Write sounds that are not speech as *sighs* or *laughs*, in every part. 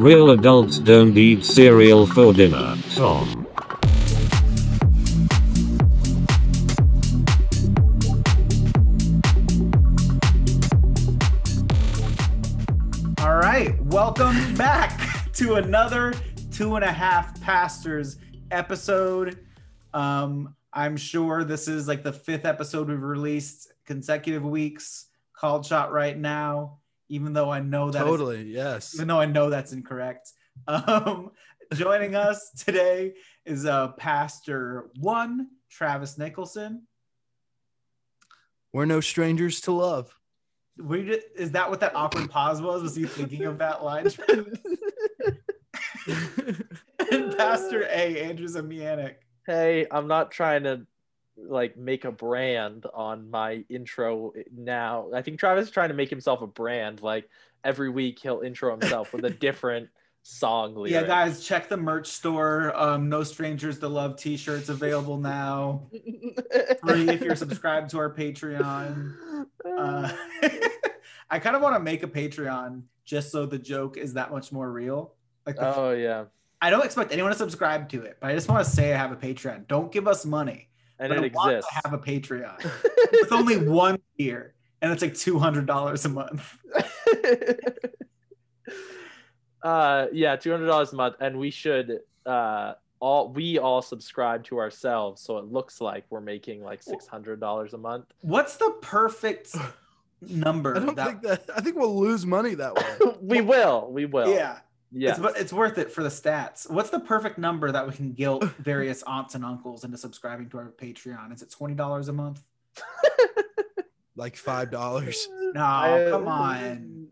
Real adults don't eat cereal for dinner, Tom. All right, welcome back *laughs* to another two and a half pastors episode. Um, I'm sure this is like the fifth episode we've released consecutive weeks. Called shot right now, even though I know that Totally, yes. even though I know that's incorrect. *laughs* Um, joining us today is uh, Pastor One Travis Nicholson. We're no strangers to love. We did, is that what that awkward pause was? Was he thinking of that line? *laughs* *laughs* and Pastor A, Andrew Zamianic. hey, I'm not trying to like make a brand on my intro now. I think Travis is trying to make himself a brand. Like every week he'll intro himself with a *laughs* different song lyric. Yeah, guys, check the merch store. Um, no strangers to love t-shirts available now. *laughs* Free if you're subscribed to our Patreon. Uh, *laughs* I kind of want to make a Patreon just so the joke is that much more real. Like, the, oh yeah, I don't expect anyone to subscribe to it, but I just want to say I have a Patreon. Don't give us money, and but it I want exists. to have a Patreon *laughs* with only one year, and it's like two hundred dollars a month. *laughs* uh yeah, two hundred dollars a month, and we should uh all we all subscribe to ourselves, so it looks like we're making like six hundred dollars a month. What's the perfect *sighs* number? I don't that- think that I think we'll lose money that way. *laughs* we will, we will. Yeah, yeah. It's, it's worth it for the stats. What's the perfect number that we can guilt *laughs* various aunts and uncles into subscribing to our Patreon? Is it twenty dollars a month? *laughs* Like five dollars. No, *laughs* I- come on.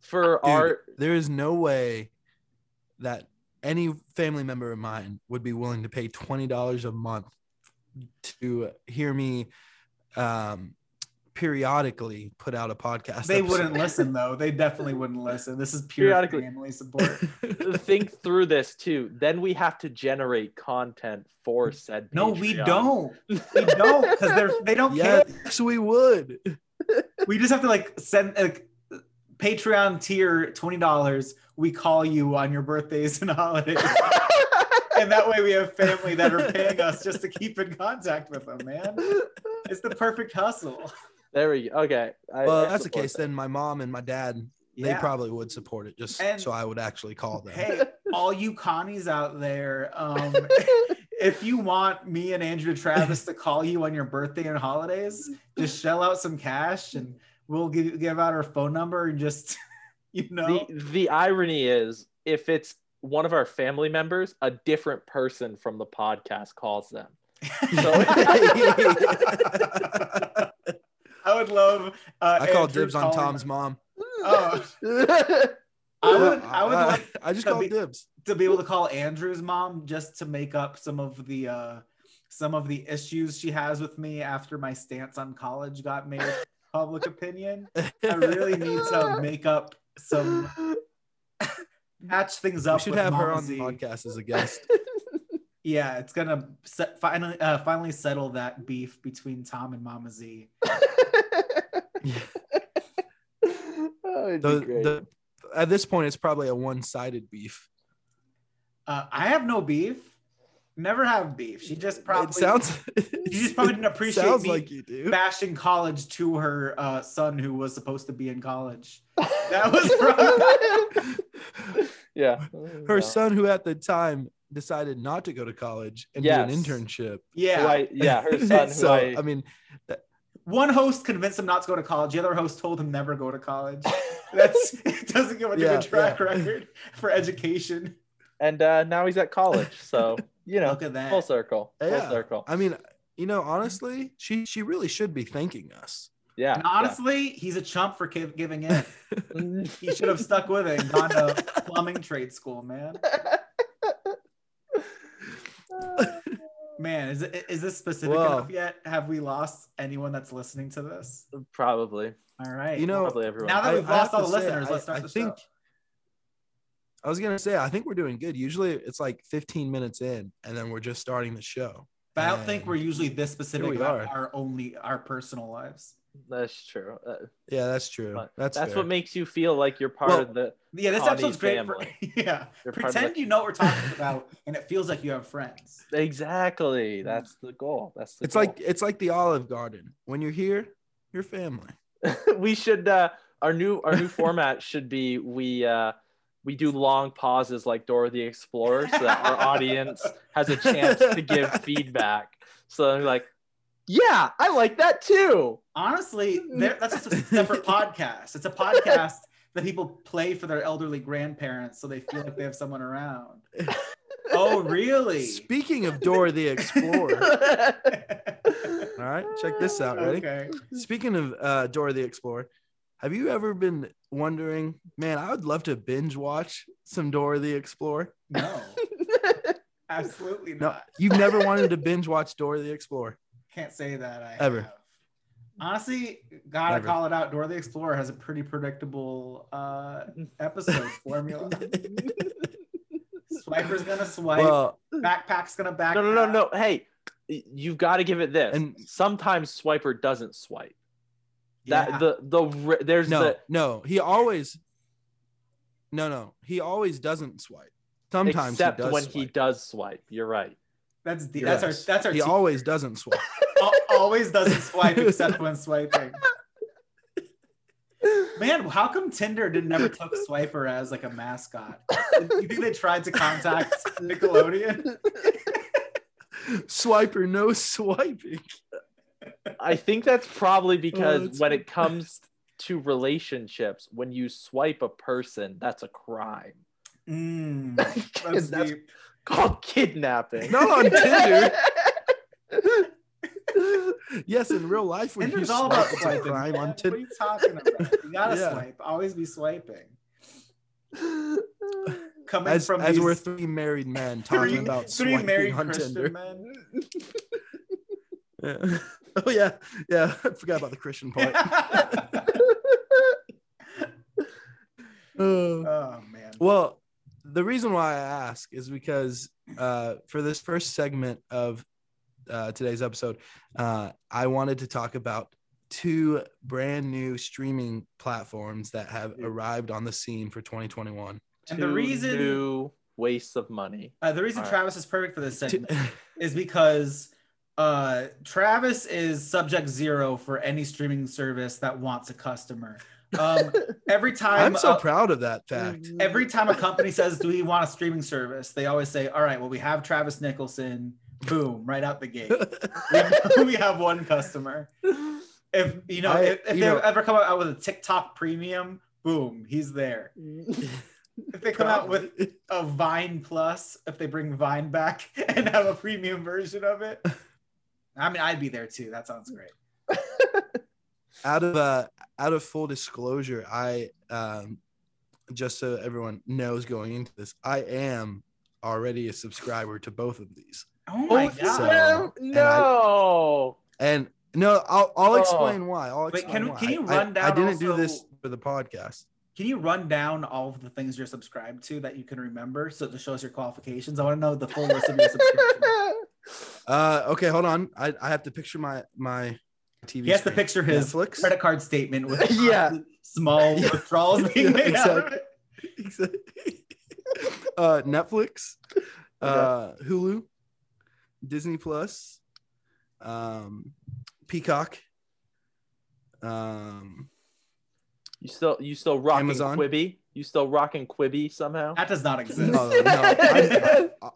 For Dude, our there is no way that any family member of mine would be willing to pay twenty dollars a month to hear me um periodically put out a podcast. They episode. wouldn't listen though. They definitely *laughs* wouldn't listen. This is pure Periodically. family support. *laughs* think through this too. Then we have to generate content for said. No, we don't. *laughs* We don't because they're they don't care. yes, we would. We just have to like send like Patreon tier twenty dollars. We call you on your birthdays and holidays, and that way we have family that are paying us just to keep in contact with them. Man, it's the perfect hustle. There we go. Okay. I, Well, I that's the case. that. Then my mom and my dad, they Yeah. probably would support it just And- so I would actually call them. Hey, *laughs* all you Connies out there, um, *laughs* if you want me and Andrew Travis to call you on your birthday and holidays, just shell out some cash and we'll give, give out our phone number and just, *laughs* you know. The the irony is, if it's one of our family members, a different person from the podcast calls them. I would love. Uh, I call dibs on calling- Tom's mom. *laughs* Oh, I would. I would Uh, love I just to call be- dibs. to be able to call Andrew's mom just to make up some of the uh, some of the issues she has with me after my stance on college got made *laughs* public opinion. I really *laughs* need to make up some patch things up. We should with have her Mama on the podcast as a guest. Yeah, it's gonna set, finally uh, finally settle that beef between Tom and Mama Z. *laughs* Oh, The, the, at this point, it's probably a one-sided beef. Uh, I have no beef. Never have beef. She just probably it sounds. *laughs* *laughs* She just probably didn't appreciate Sounds me like you do. bashing college to her uh, son who was supposed to be in college. That was wrong. yeah. Her Yeah. son, who at the time decided not to go to college and Yes. do an internship. Yeah. Who I- yeah, her son. Who so I, I mean, One host convinced him not to go to college. The other host told him never go to college. *laughs* That's it doesn't give a Yeah, good track yeah. record for education. and uh, now he's at college. So *laughs* you know, Look at that. full circle. Full yeah. circle. I mean, you know, honestly, she she really should be thanking us. Yeah. And honestly, he's a chump for gi- giving in. *laughs* He should have stuck with it and gone to plumbing trade school, man. Man, is it is this specific Whoa. enough yet? Have we lost anyone that's listening to this? Probably. All right. You know, Probably everyone. now that I- we've I lost have all the say, listeners, I- let's start I the think- show. I was gonna say, I think we're doing good. Usually, it's like 15 minutes in, and then we're just starting the show. But I don't think we're usually this specific about are. our only our personal lives. That's true. Uh, Yeah, that's true. That's that's fair. what makes you feel like you're part Well, of the. Yeah, this Connie episode's great for *laughs* yeah. You're Pretend the- you know what we're talking about, *laughs* and it feels like you have friends. Exactly. That's the goal. That's the It's goal. like it's like the Olive Garden. When you're here, you're family. *laughs* we should uh our new our new format should be we uh we do long pauses like Dora the Explorer so that our audience has a chance to give feedback. So like, yeah, I like that too. Honestly, that's just a separate *laughs* podcast. It's a podcast that people play for their elderly grandparents, so they feel like they have someone around. *laughs* Oh, really? Speaking of Dora the Explorer, *laughs* all right, check this out. Ready? Okay. Speaking of uh, Dora the Explorer, have you ever been wondering, man, I would love to binge watch some Dora the Explorer? No, absolutely No, not. you've never wanted to binge watch Dora the Explorer. Can't say that I Ever. have. Honestly, gotta Never. call it out. Dora the Explorer has a pretty predictable uh, episode *laughs* formula. Swiper's gonna swipe. Well, backpack's gonna backpack. No, no, no, no. Hey, you've got to give it this. And- Sometimes Swiper doesn't swipe. That Yeah. the the there's no, the no, he always, no, no, he always doesn't swipe. Sometimes except he does when swipe. he does swipe. You're right. That's the, Yes. that's our that's our he team. always doesn't swipe. *laughs* Always doesn't swipe *laughs* except when swiping. Man, how come Tinder didn't never took Swiper as like a mascot? You think they tried to contact Nickelodeon? Swiper, no swiping. I think that's probably because that's when so it comes to relationships, when you swipe a person, that's a crime. Mm, *laughs* That's, that's deep. *laughs* called kidnapping. Not on *laughs* Tinder. yes, in real life, when Tinder's you all swipe, about it's a swiping. crime man. on What are you talking about? You gotta Yeah. swipe. Always be swiping. *laughs* Coming As, from as these we're three married men talking three, about three married on Christian Tinder. men. Yeah. Oh yeah, yeah. I forgot about the Christian part. Uh, oh man. Well, the reason why I ask is because uh, for this first segment of uh, today's episode, uh, I wanted to talk about two brand new streaming platforms that have arrived on the scene for 2021. And the reason new wastes of money. uh, the reason All right. Travis is perfect for this segment *laughs* is because uh, Travis is subject zero for any streaming service that wants a customer. Um, every time I'm so uh, proud of that fact. every time a company says, "Do we want a streaming service?" They always say, "All right, well, we have Travis Nicholson." Boom, right out the gate. *laughs* we, *laughs* we have one customer. If you know, I- if, if you they know- ever come out with a TikTok premium, boom, he's there. If they come out with *laughs* a Vine Plus, if they bring Vine back and have a premium version of it, I mean, I'd be there too. That sounds great. Out of uh out of full disclosure i um just so everyone knows going into this i am already a subscriber to both of these Oh my Oh, god! So- no, no. and no i'll, I'll Oh. explain why i'll Wait, explain can- why. can you I- run I, down didn't do this for the podcast Can you run down all of the things you're subscribed to that you can remember, so to show us your qualifications? I want to know the full list of your subscriptions. *laughs* uh okay hold on i, I have to picture my my tv He has to picture his Netflix. credit card statement with *laughs* Yeah. small *laughs* Yeah. withdrawals being *laughs* Yeah, made out of exactly. uh netflix uh hulu disney plus um peacock um You still you still rocking Amazon? Quibi? You still rocking Quibi somehow? That does not exist. no, no, I- I-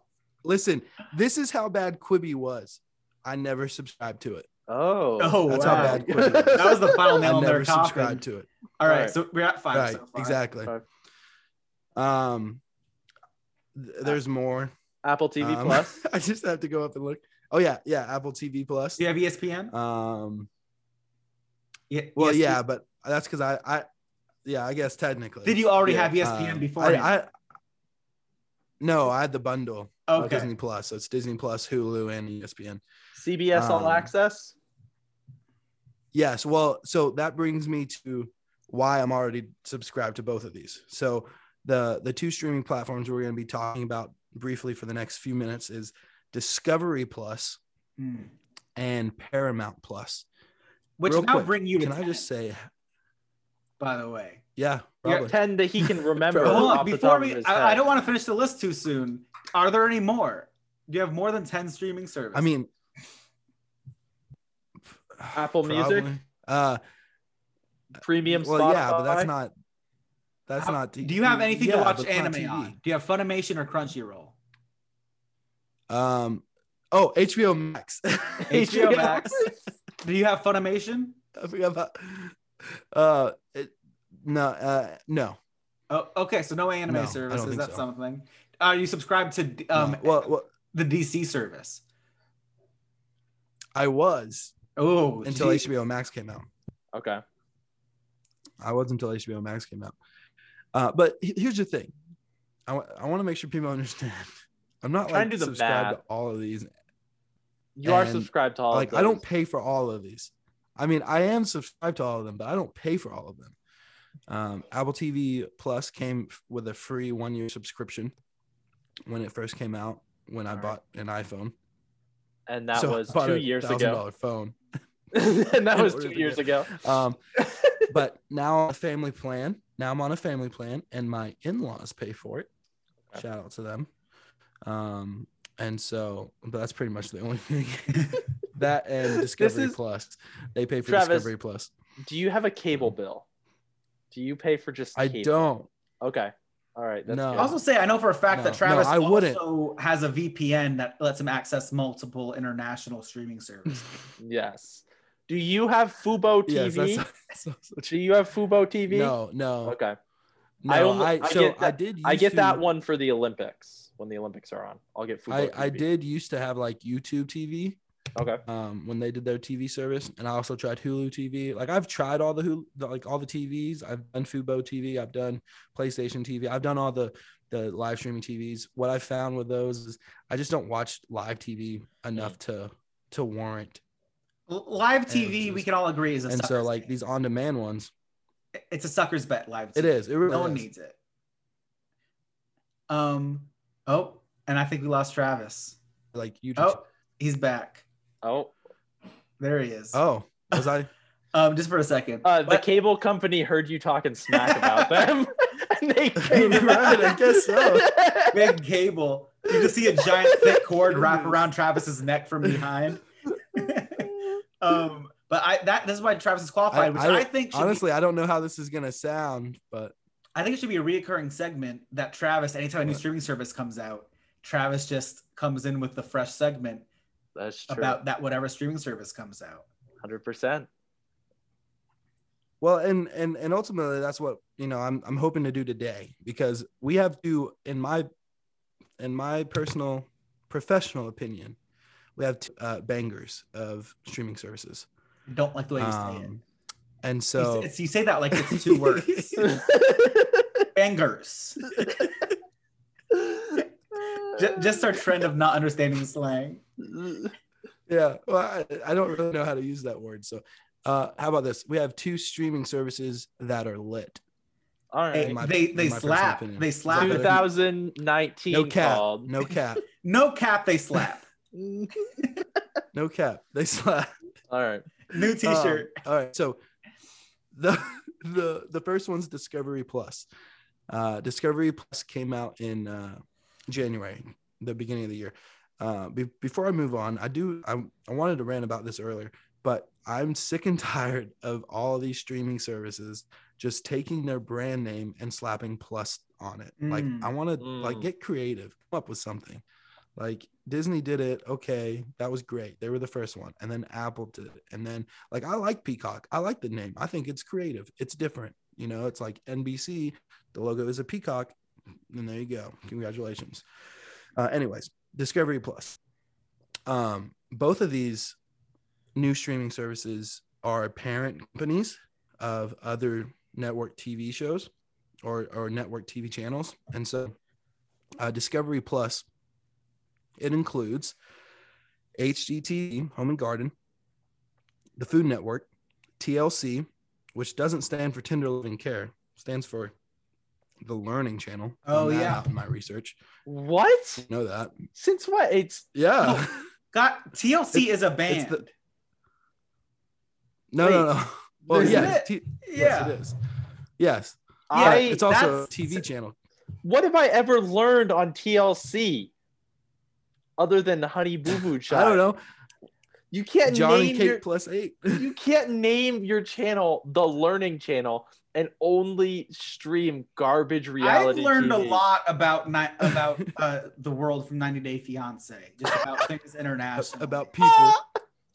listen this is how bad quibi was i never subscribed to it Oh, Oh, That's wow. how bad *laughs* Quibi was. That was the final i nail in their never coffin. subscribed to it All right, Alright. so we're at five. right so far. exactly Five. um th- there's more Apple TV Um, Plus. *laughs* i just have to go up and look oh yeah yeah apple tv plus Do you have ESPN? um Yeah. well ESPN? yeah but that's because i i yeah i guess technically Did you already Yeah. have ESPN Um, before? I, I no, I had the bundle. of okay. Disney Plus. So it's Disney Plus, Hulu, and ESPN. CBS All Um, Access. Yes. Well, so that brings me to why I'm already subscribed to both of these. So the the two streaming platforms we're going to be talking about briefly for the next few minutes is Discovery Plus Hmm. and Paramount Plus. which Real now quick, bring you to Can 10, I just say, by the way. yeah, Yeah, probably. Ten that he can remember. Hold on, before we, I, I don't want to finish the list too soon. Are there any more? Do you have more than 10 streaming services? I mean, Apple Music? Uh, premium. well, Spotify. yeah, but that's not. That's How- not. do you have anything yeah, to watch but it's not anime on? Do you have Funimation or Crunchyroll? Um. Oh, HBO Max. *laughs* HBO Max. Do you have Funimation? I forgot about. Uh, it, no, uh, no. Oh, okay. So no anime No, I don't services. That's so. something. Are you subscribed to um no. Well, well, the DC service? I was Oh, until gee. HBO Max came out. Okay. I was until HBO Max came out. Uh, but here's the thing. I want to make sure people understand. *laughs* I'm not Try like and do the subscribed to all of these. You are subscribed to all. like of I don't pay for all of these. I mean, I am subscribed to all of them, but I don't pay for all of them. Um, Apple TV Plus came f- with a free one year subscription when it first came out. When I All right. bought an iPhone, and that So was two a years $1,000 ago. Phone. *laughs* and that was two years ago. Um, *laughs* but now on a family plan. Now I'm on a family plan, and my in-laws pay for it. Okay. Shout out to them. Um, and so, but that's pretty much the only thing. *laughs* that and Discovery is- Plus, they pay for Travis, Discovery Plus. Do you have a cable bill? Do you pay for just? I don't. Okay. All right. That's No. good. I also say I know for a fact No, that no, Travis I wouldn't. also has a VPN that lets him access multiple international streaming services. *laughs* Yes. Do you have Fubo Yes, TV? that's, *laughs* that's Do you have Fubo TV? No, no, Okay. no. I I, only- I so get I did. I used get that one for the Olympics when the Olympics are on. I'll get Fubo I, TV. I did used to have like YouTube TV Okay. um, when they did their TV service, and I also tried Hulu TV. Like I've tried all the Hulu, the- like all the TVs. I've done Fubo TV. I've done PlayStation TV. I've done all the the live streaming TVs. What I found with those is I just don't watch live TV enough Mm. to to warrant. Live it's TV, we can all agree, is a And so like game. these on demand ones, it's a sucker's bet. Live. it TV. is. It really No one is. needs it. Um. Oh, and I think we lost Travis. like YouTube. Oh, he's back. Oh, There he is. Oh, was I? *laughs* Um, just for a second. uh, the But- cable company heard you talking smack about *laughs* them, *laughs* and they paid him Right, I guess so. big cable. You just see a giant thick cord wrap around Travis's neck from behind. um, but I that this is why Travis is qualified, which I- I, think should Honestly, I don't know how this is gonna sound, but I think it should be a reoccurring segment that Travis, anytime a new What? streaming service comes out, Travis just comes in with the fresh segment That's true. about that whatever streaming service comes out. hundred percent. well, and and and ultimately, that's what you know. I'm I'm hoping to do today because we have to, in my in my personal professional opinion, we have two, uh, bangers of streaming services. I don't like the way you say it. Um, and You so s- it's- you say that like it's two words. *laughs* Bangers. *laughs* Just, just our trend of not understanding slang. *laughs* yeah well I, I don't really know how to use that word so uh how about this we have two streaming services that are lit All right. My- they they slap. They slap. 2019 no cap called. no cap *laughs* No cap. They slap. *laughs* no cap they slap All right. New T-shirt. Um, all right so the the the first one's discovery plus uh discovery plus came out in uh january the beginning of the year uh be- before i move on i do I, I wanted to rant about this earlier but i'm sick and *laughs* tired of all of these streaming services just taking their brand name and slapping plus on it like Mm. i want to like Mm. get creative come up with something like disney did it okay that was great they were the first one and then apple did it and then like i like peacock i like the name i think it's creative it's different you know it's like nbc the logo is a peacock and there you go congratulations uh, anyways discovery plus. Um, both of these new streaming services are parent companies of other network tv shows or, or network tv channels. And so uh, discovery plus it includes hgtv home and garden the food network tlc which doesn't stand for tender Loving care stands for the learning channel Oh, that yeah. my research What? know that Since what? It's yeah *laughs* Got TLC is a it's band. the- No, Wait, no, no. *laughs* Well, isn't yeah, it? T- Yeah. yes, it is. Yes, I it's also a TV channel. what have I ever learned on TLC other than the Honey Boo Boo Child? *laughs* I don't know. You can't Johnny name Cake your plus eight. you can't name your channel the Learning Channel and only stream garbage reality. I've reality. learned a lot about ni- about uh, the world from 90 Day Fiance, just about things international. about people.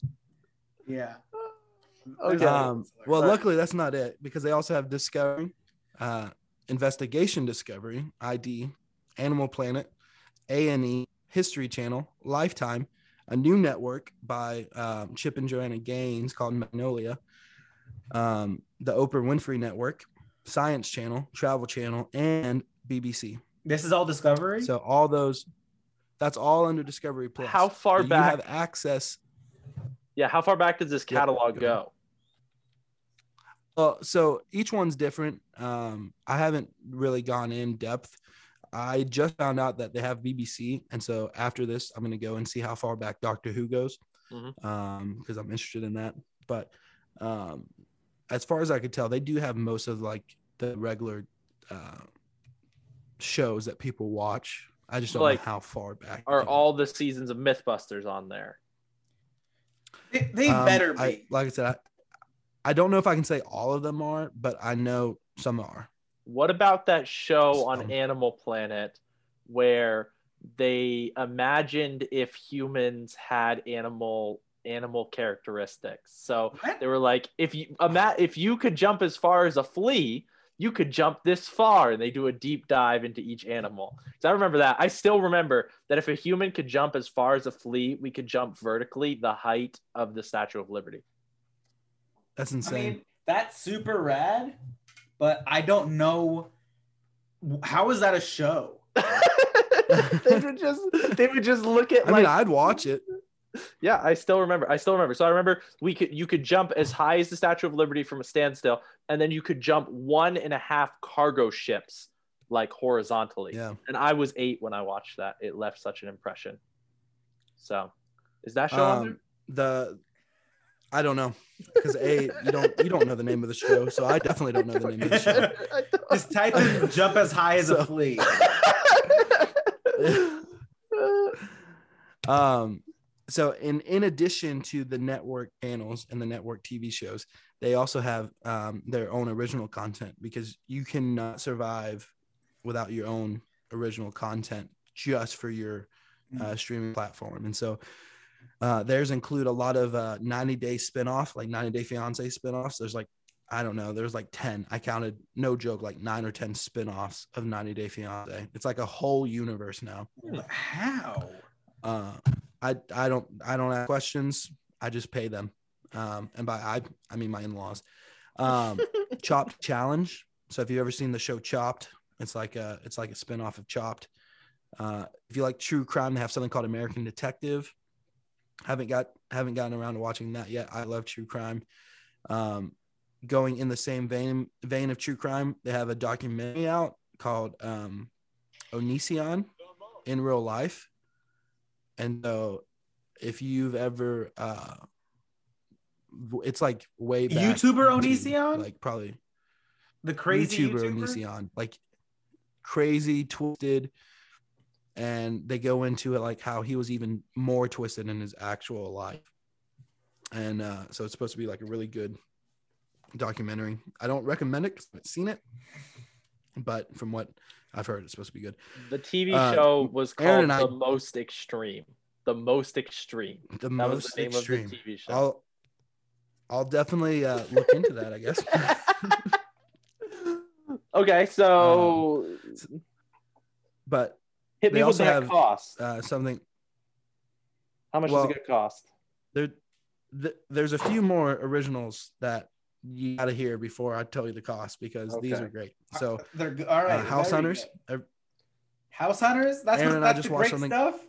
*laughs* yeah. Okay. Um, well, Right. luckily that's not it because they also have Discovery, uh, Investigation Discovery, ID, Animal Planet, A and E, History Channel, Lifetime, a new network by um, Chip and Joanna Gaines called Magnolia, um, the Oprah Winfrey Network, Science Channel, Travel Channel, and BBC. This is all Discovery. So all those, that's all under Discovery Plus. How far you back? You have access yeah, how far back does this catalog go go? Well, so each one's different. Um, I haven't really gone in depth. I just found out that they have BBC, and so after this, I'm gonna go and see how far back Doctor Who goes, Mhm. um, because I'm interested in that. But um, as far as I could tell, they do have most of like the regular uh, shows that people watch. I just don't Like, know how far back. Are all the seasons of MythBusters on there? they they Um, better be. I, like I said, I, I don't know if I can say all of them are, but I know some are. What about that show on Animal Planet where they imagined if humans had animal animal characteristics? So What? they were like, if you ima- if you could jump as far as a flea, you could jump this far, and they do a deep dive into each animal. So I remember that. I still remember that if a human could jump as far as a flea, we could jump vertically the height of the Statue of Liberty. That's I insane. mean, that's super rad, but I don't know how is that a show. *laughs* they would just they would just look at I like mean, I'd watch it. Yeah i still remember i still remember. So i remember we could you could jump as high as the statue of liberty from a standstill and then you could jump one and a half cargo ships like horizontally. Yeah. and i was eight when i watched that. It left such an impression. So is that show on Um, the I don't know. Because a you don't you don't know the name of the show, so I definitely don't know the name of the show. *laughs* I don't- Just type in jump as high as a So- flea. *laughs* *laughs* Um, so in in addition to the network channels and the network TV shows, they also have um, their own original content because you cannot survive without your own original content just for your uh, streaming platform. And so uh, theirs include a lot of uh, 90 day spinoff, like 90 Day Fiance spinoffs. There's like I don't know, there's like 10. I counted, no joke, like nine or 10 spinoffs of 90 Day Fiance. It's like a whole universe now. How? Uh, I I don't I don't ask questions. I just pay them. Um, and by I I mean my in-laws. Um, *laughs* Chopped Challenge. So if you've ever seen the show Chopped, it's like a it's like a spin-off of Chopped. Uh, if you like true crime, they have something called American Detective. Haven't got haven't gotten around to watching that yet. I love true crime. Um, going in the same vein vein of true crime, they have a documentary out called um, Onision in real life. And so, if you've ever, uh, it's like way back. YouTuber Onision? like probably The crazy YouTuber, YouTuber. Onision, like crazy, twisted, and they go into it like how he was even more twisted in his actual life. And uh, so it's supposed to be like a really good documentary. I don't recommend it because I haven't seen it, but from what I've heard, it's supposed to be good. the tv Uh, show was called I- the most extreme the most extreme The that most the extreme. the tv show I'll I'll definitely uh, look into that. I guess. *laughs* okay so but hit me with that have, cost uh, something how much well, is it gonna cost there. Th- there's a few more originals that you got to hear before I tell you the cost because these are great. So They're. All right. uh, House Hunters. good. uh, House Hunters. That's Aaron what, and I just watched great something- stuff.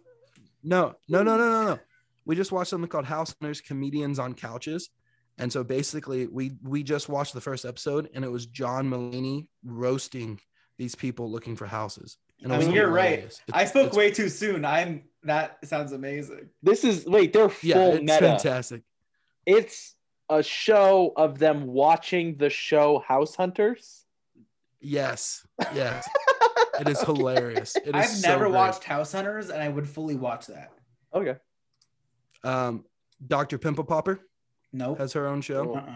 No, no, no, no, no, no. We just watched something called House Hunters Comedians on Couches. And so basically we we just watched the first episode and it was John Mulaney roasting these people looking for houses. And I mean, you're right. It's- I spoke way too soon. I'm that sounds amazing. this is wait they're full Yeah, it's meta fantastic. it's a show of them watching the show House Hunters? Yes, yes, *laughs* it is hilarious. It is I've so never great. watched House Hunters, and I would fully watch that. Okay. Um, Dr. Pimple Popper Nope. has her own show. Uh-uh.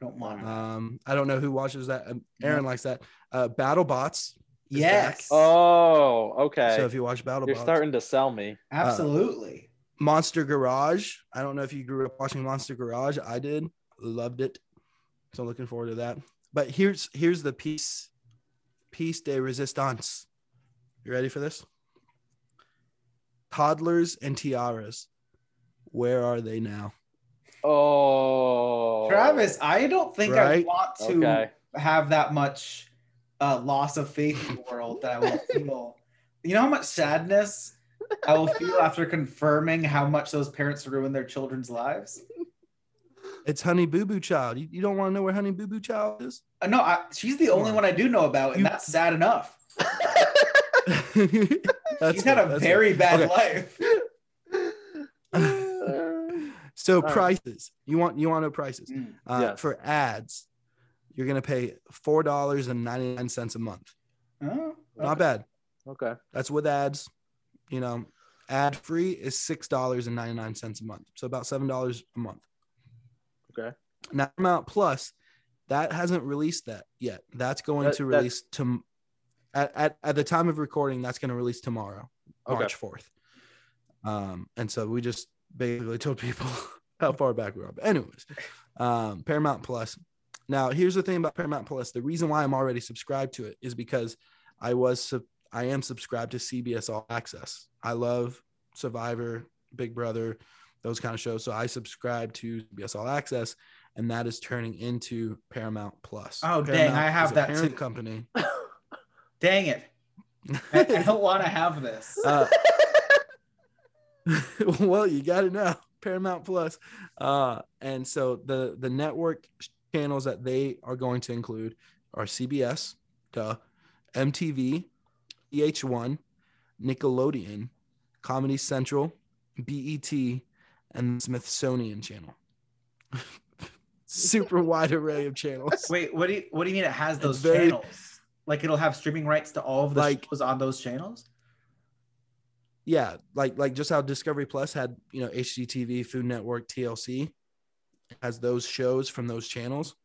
Don't want it. Um, I don't know who watches that. Um, Aaron likes that. Uh, BattleBots. is back. yes. Oh, okay. So if you watch BattleBots, You're starting to sell me. Absolutely. Monster Garage. I don't know if you grew up watching Monster Garage. I did. Loved it. So looking forward to that. But here's here's the piece piece de resistance. You ready for this? Toddlers and tiaras. Where are they now? Oh, Travis, I don't think I want to Okay. have that much uh, loss of faith in the world that I will feel. You know how much sadness I will feel after confirming how much those parents ruin their children's lives? It's Honey Boo Boo Child. You, you don't want to know where Honey Boo Boo Child is? Uh, no, I, she's the only one I do know about, and You- that's sad enough. *laughs* *laughs* That's He's had a very fair. bad Okay. life. *laughs* So right. prices. You want you want to know prices. Mm. Uh, Yes. For ads, you're gonna pay four dollars and ninety nine cents a month. Oh, Not bad. okay. That's with ads. You know, ad free is six dollars and ninety nine cents a month. So about seven dollars a month. Okay. Now Paramount Plus, that hasn't released that yet. That's going That- to release to at, at at the time of recording. That's going to release tomorrow, Okay. March fourth. Um, and so we just basically *laughs* told people *laughs* how far back we are. But anyways, um, Paramount Plus. Now here's the thing about Paramount Plus. The reason why I'm already subscribed to it is because I was sub- I am subscribed to CBS All Access. I love Survivor, Big Brother, those kind of shows. So I subscribe to CBS All Access, and that is turning into Paramount Plus. Oh, dang, I have that too. company. *laughs* Dang it. I, I don't want to have this. *laughs* Uh, *laughs* well, you got it now. Paramount Plus. Uh, and so the the network channels that they are going to include are CBS, duh, MTV, VH1, Nickelodeon, Comedy Central, BET, and the Smithsonian Channel. *laughs* Super wide array of channels. *laughs* Wait, what do you what do you mean it has those very- channels? Like it'll have streaming rights to all of the Like- shows on those channels? yeah like like just how discovery plus had you know hgtv food network tlc has those shows from those channels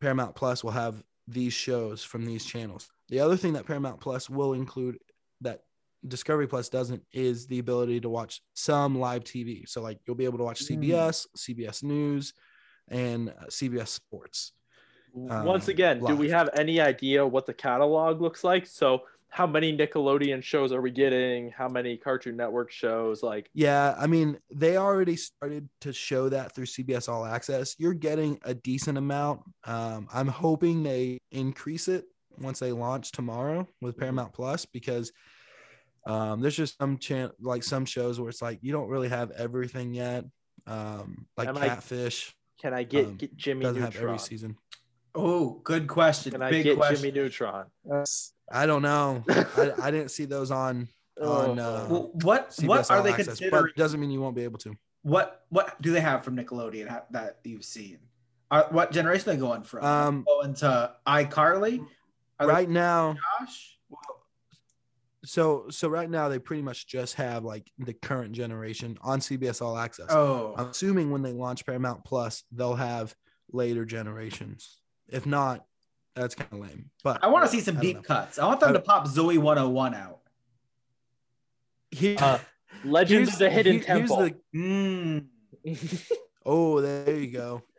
paramount plus will have these shows from these channels the other thing that paramount plus will include that discovery plus doesn't is the ability to watch some live tv so like you'll be able to watch Mm. cbs cbs news and uh, cbs sports Once um, again, do we have any idea what the catalog looks like? So, how many Nickelodeon shows are we getting? How many Cartoon Network shows? Like, Yeah, I mean, they already started to show that through CBS All Access. You're getting a decent amount. Um, I'm hoping they increase it once they launch tomorrow with Paramount Plus because um, there's just some chan- like some shows where it's like you don't really have everything yet. Um, like Am I- Catfish can I get, Um, get Jimmy doesn't have every season. Oh, good question. Can I Big get question. Jimmy Neutron? I don't know. I, I didn't see those on *laughs* on uh, Well, what CBS what are All they Access, considering? but doesn't mean you won't be able to. What what do they have from Nickelodeon that you've seen? Are, what generation are they going from? Um, going to iCarly? Are Right now, Josh? so so right now they pretty much just have like the current generation on CBS All Access. Oh, I'm assuming when they launch Paramount Plus, they'll have later generations. If not, that's kind of lame. But I want to see some deep know. cuts. I want them I- to pop Zoe 101 out. Here- Uh, Legends of the Hidden here- here's Temple. the- Mm. oh, there you go. *laughs*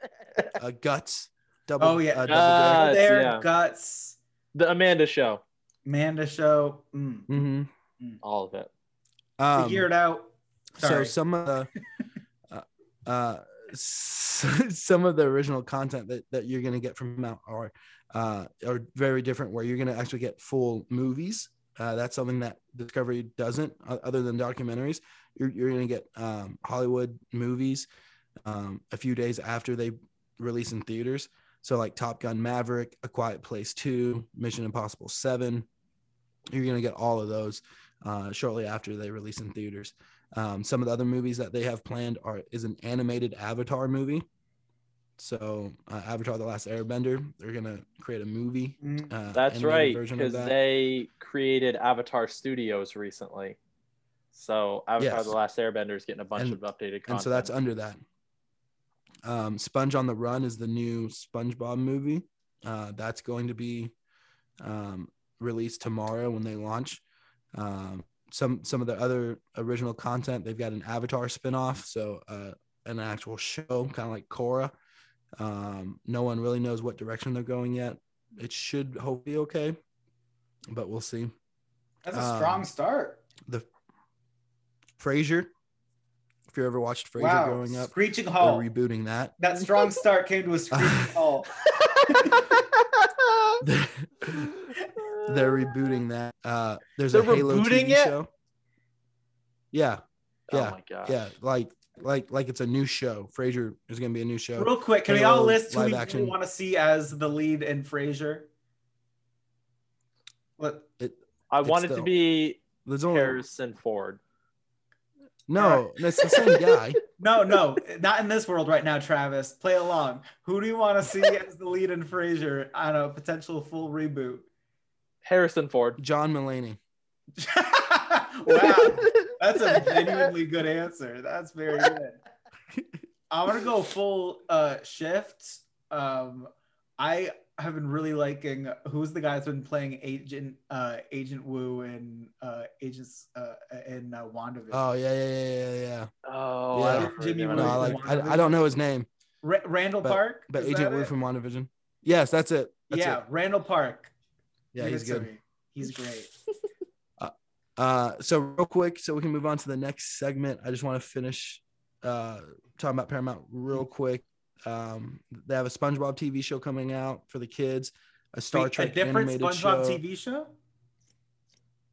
Uh, guts. Double. Oh, yeah. uh, double there, yeah. guts, the Amanda Show. Amanda show. Mm. Mhm. All of it. Um, Figure it out. so some of the *laughs* uh, uh *laughs* some of the original content that, that you're going to get from Mount are uh are very different where you're going to actually get full movies uh, that's something that discovery doesn't uh, other than documentaries you're, you're going to get um, hollywood movies um, a few days after they release in theaters so like top gun maverick a quiet place 2 mission impossible 7 you're going to get all of those uh, shortly after they release in theaters um, some of the other movies that they have planned are is an animated Avatar movie So uh, Avatar: The Last Airbender, they're gonna create a movie. Mm. Uh, That's right, because that. they created Avatar Studios recently. So Avatar: Yes. The Last Airbender is getting a bunch And- of updated content. and so that's under that. Um, Sponge on the Run is the new SpongeBob movie. Uh, that's going to be um, released tomorrow when they launch. Um, some some of the other original content they've got an Avatar spinoff, so uh, an actual show, kind of like Korra. Um, no one really knows what direction they're going yet. It should hope be okay, but we'll see. That's a strong Um, start. The Frasier, if you ever watched Frasier Wow. growing up, Screeching they're halt. rebooting that. that strong start came to a screeching *laughs* halt. they're, they're rebooting that. Uh, there's They're a Halo rebooting TV it? show. Yeah, oh yeah, my gosh. yeah, like like like it's a new show. Frasier is gonna be a new show. Real quick, can we all list who live we action. want to see as the lead in Frasier? What? I It's want it to be There's only Harrison Ford. No, it's the same guy. *laughs* No, no, not in this world right now, Travis. Play along. Who do you want to see as the lead in Frasier on a potential full reboot? Harrison Ford. John Mulaney. *laughs* wow, that's a genuinely good answer. That's very good. *laughs* I'm gonna go full uh shift. Um, I have been really liking who's the guy that's been playing Agent uh Agent Woo in uh Agents uh in uh, WandaVision. Oh yeah, yeah, yeah, yeah, yeah. Oh, Yeah. I Jimmy remember No, I like. I, I don't know his name, Ra- Randall but- Park, but Is Agent Woo it? from WandaVision. Yes, that's it. That's yeah, it. Randall Park. Yeah, Give he's good. He's great. *laughs* *laughs* Uh, so real quick, so we can move on to the next segment. I just want to finish uh, talking about Paramount real quick. Um, they have a SpongeBob TV show coming out for the kids, a Star Wait, Trek a different animated SpongeBob show, TV show.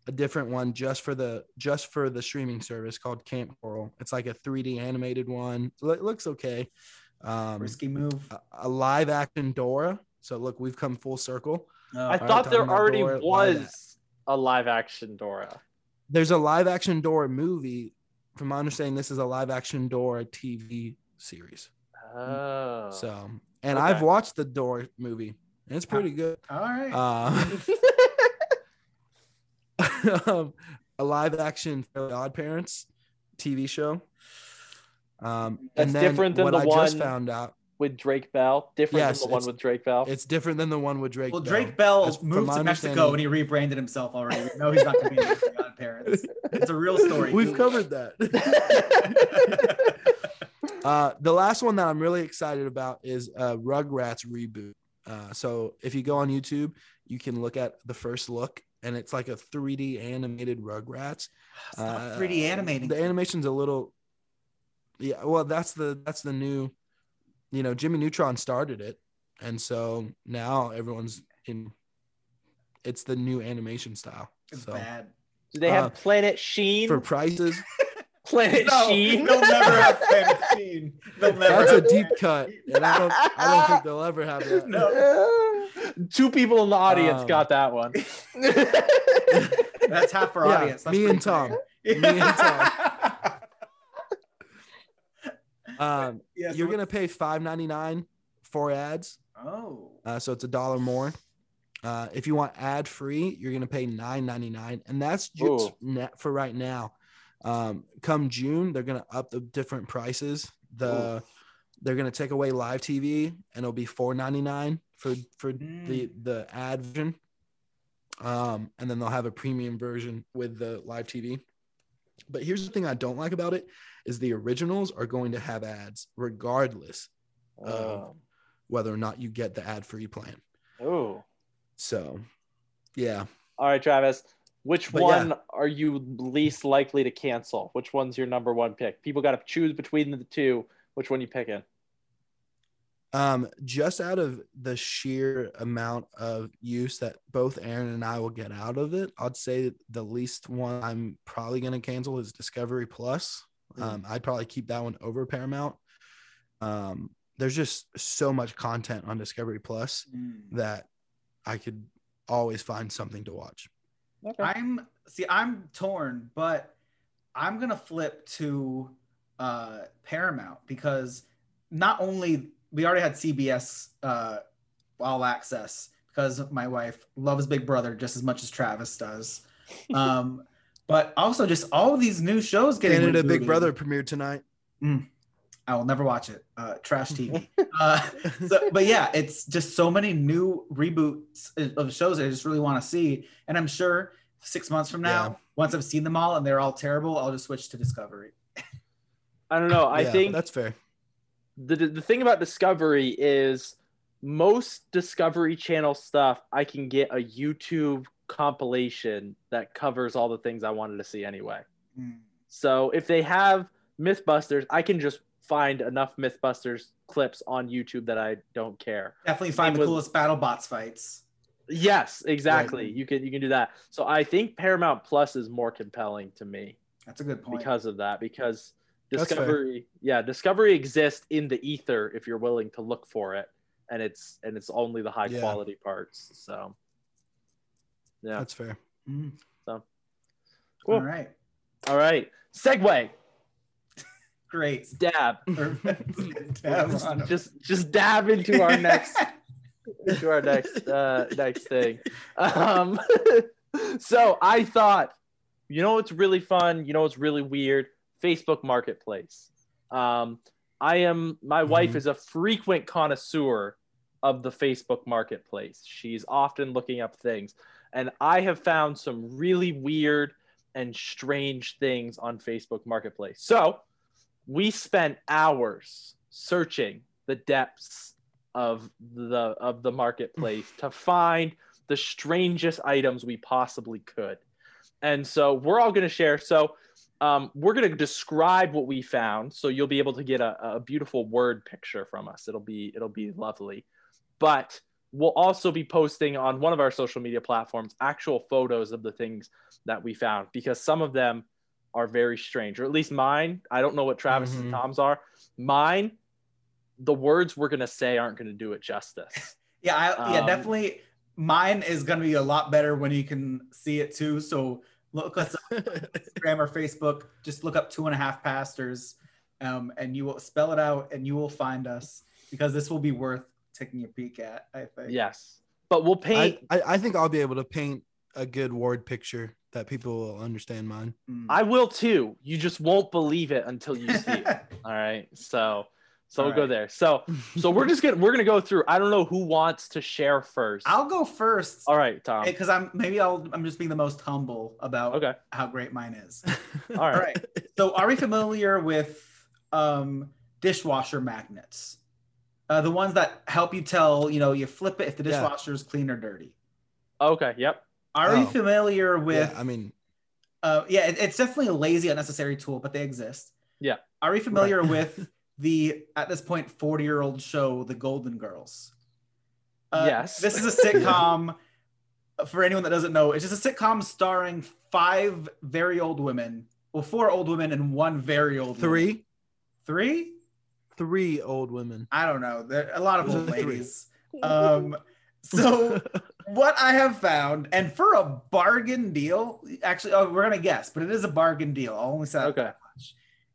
a different one just for the just for the streaming service called Camp Coral. It's like a 3D animated one. It looks okay. Um, Risky move. a, a live action Dora. So look, we've come full circle. Oh. I right, thought there already Dora, live was a live action Dora. There's a live action Dora movie. From my understanding, this is a live action Dora TV series. Oh. So, and Okay. I've watched the Door movie. And it's pretty good. All right. Uh, *laughs* um, a live action Fairly Odd Parents TV show. Um, That's and then different than what the I just found out. with Drake Bell. Different Yes, than the one with Drake Bell. It's different than the one with Drake. well, Bell. Drake Bell That's- moved to Mexico understanding- and he rebranded himself already. No, he's not going to be in Parents. It's a real *laughs* story. We've covered that. *laughs* Uh, the last one that I'm really excited about is uh, Rugrats reboot. Uh, so if you go on YouTube, you can look at the first look, and it's like a 3D animated Rugrats. Uh, 3D animating. The animation's a little, yeah. Well, that's the that's the new, you know, Jimmy Neutron started it, and so now everyone's in. It's the new animation style. It's So bad. Do they have uh, Planet Sheen? for prices, *laughs* Planet No, Sheen? they'll never have *laughs* Planet Sheen. They'll never that's a deep Planet cut, Sheen. and I don't I don't think they'll ever have that. No. *laughs* Two people in the audience Um, got that one. *laughs* That's half our Yeah, audience. That's me and Tom. great. Me and Tom. Um, Yeah, so you're what's- gonna pay five ninety nine for ads, Oh. uh, so it's a dollar more. Uh, if you want ad free, you're gonna pay nine ninety nine, and that's just Ooh. net for right now. Um, come June, they're gonna up the different prices. The they're gonna take away live TV, and it'll be four ninety nine for for the the ad version. Um, and then they'll have a premium version with the live TV. But here's the thing I don't like about it is the originals are going to have ads regardless Oh. whether or not you get the ad free plan. oh. So, yeah. All right, Travis. Which But one yeah. are you least likely to cancel? Which one's your number one pick? People got to choose between the two. Which one you picking? Um, just out of the sheer amount of use that both Aaron and I will get out of it, I'd say the least one I'm probably going to cancel is Discovery Plus. Um, I'd probably keep that one over Paramount. Um, there's just so much content on Discovery Plus Mm. that I could always find something to watch. Okay. I'm see, I'm torn, but I'm gonna flip to uh Paramount because not only we already had CBS uh, All Access because my wife loves Big Brother just as much as Travis does. *laughs* Um, but also just all of these new shows getting Canada Big. Brother premiered tonight. I will never watch it. Uh, trash TV. *laughs* uh, so, but yeah, it's just so many new reboots of shows I just really want to see. And I'm sure six months from now, Yeah. once I've seen them all and they're all terrible, I'll just switch to Discovery. I don't know. I Yeah, think that's fair. the the thing about Discovery is most Discovery Channel stuff I can get a YouTube compilation that covers all the things I wanted to see anyway. So if they have MythBusters, I can just find enough MythBusters clips on YouTube that I don't care. Definitely find the with- coolest battle bots fights. Yes, exactly. You can you can do that. So I think Paramount Plus is more compelling to me That's a good point. because of that because Discovery yeah, Discovery exists in the ether if you're willing to look for it and it's and it's only the high Yeah. quality parts. So yeah. That's fair. Mm. So. All Cool. right. All right. Segue. Great. Dab. *laughs* Damn, just, Ron. just just dab into our *laughs* next into our next uh next thing *laughs* um so i thought you know it's really fun you know it's really weird facebook marketplace um i am my wife Mhm. is a frequent connoisseur of the facebook marketplace she's often looking up things and i have found some really weird and strange things on facebook marketplace so we spent hours searching the depths of the of the marketplace *laughs* to find the strangest items we possibly could. And so we're all going to share. So um, we're going to describe what we found so you'll be able to get a, a beautiful word picture from us. It'll be it'll be lovely. But we'll also be posting on one of our social media platforms actual photos of the things that we found because some of them are very strange or at least mine i don't know what travis and Mhm. tom's are mine the words we're going to say aren't going to do it justice *laughs* Yeah, I, yeah, Um, definitely. Mine is gonna be a lot better when you can see it too. So look us up on *laughs* Instagram or Facebook. Just look up two and a half pastors, um, and you will spell it out, and you will find us because this will be worth taking a peek at. I think. yes but we'll paint I, I, I think I'll be able to paint a good ward picture that people will understand mine. Mm. I will too. You just won't believe it until you see it. *laughs* All right. So so All we'll go there. So so we're just gonna we're gonna go through. I don't know who wants to share first. I'll go first All right, Tom. because I'm maybe I'll I'm just being the most humble about Okay. how great mine is. All *laughs* All right. right. So are we familiar with um, dishwasher magnets? Uh, the ones that help you tell, you know, you flip it if the Yeah. dishwasher is clean or dirty. Okay. Yep. Are you Oh. familiar with? yeah, I mean, uh, yeah, it- it's definitely a lazy, unnecessary tool, but they exist. Yeah. Are you familiar with *laughs* the at this point forty year old show, The Golden Girls? Uh, Yes. This is a *laughs* sitcom. For anyone that doesn't know, it's just a sitcom starring five very old women. Well, four old women and one very old. woman. three, three. three old women. I don't know. There a lot of old are the three. ladies. Um, so *laughs* what I have found, and for a bargain deal, actually, oh, we're gonna guess, but it is a bargain deal. I'll only say okay. that much.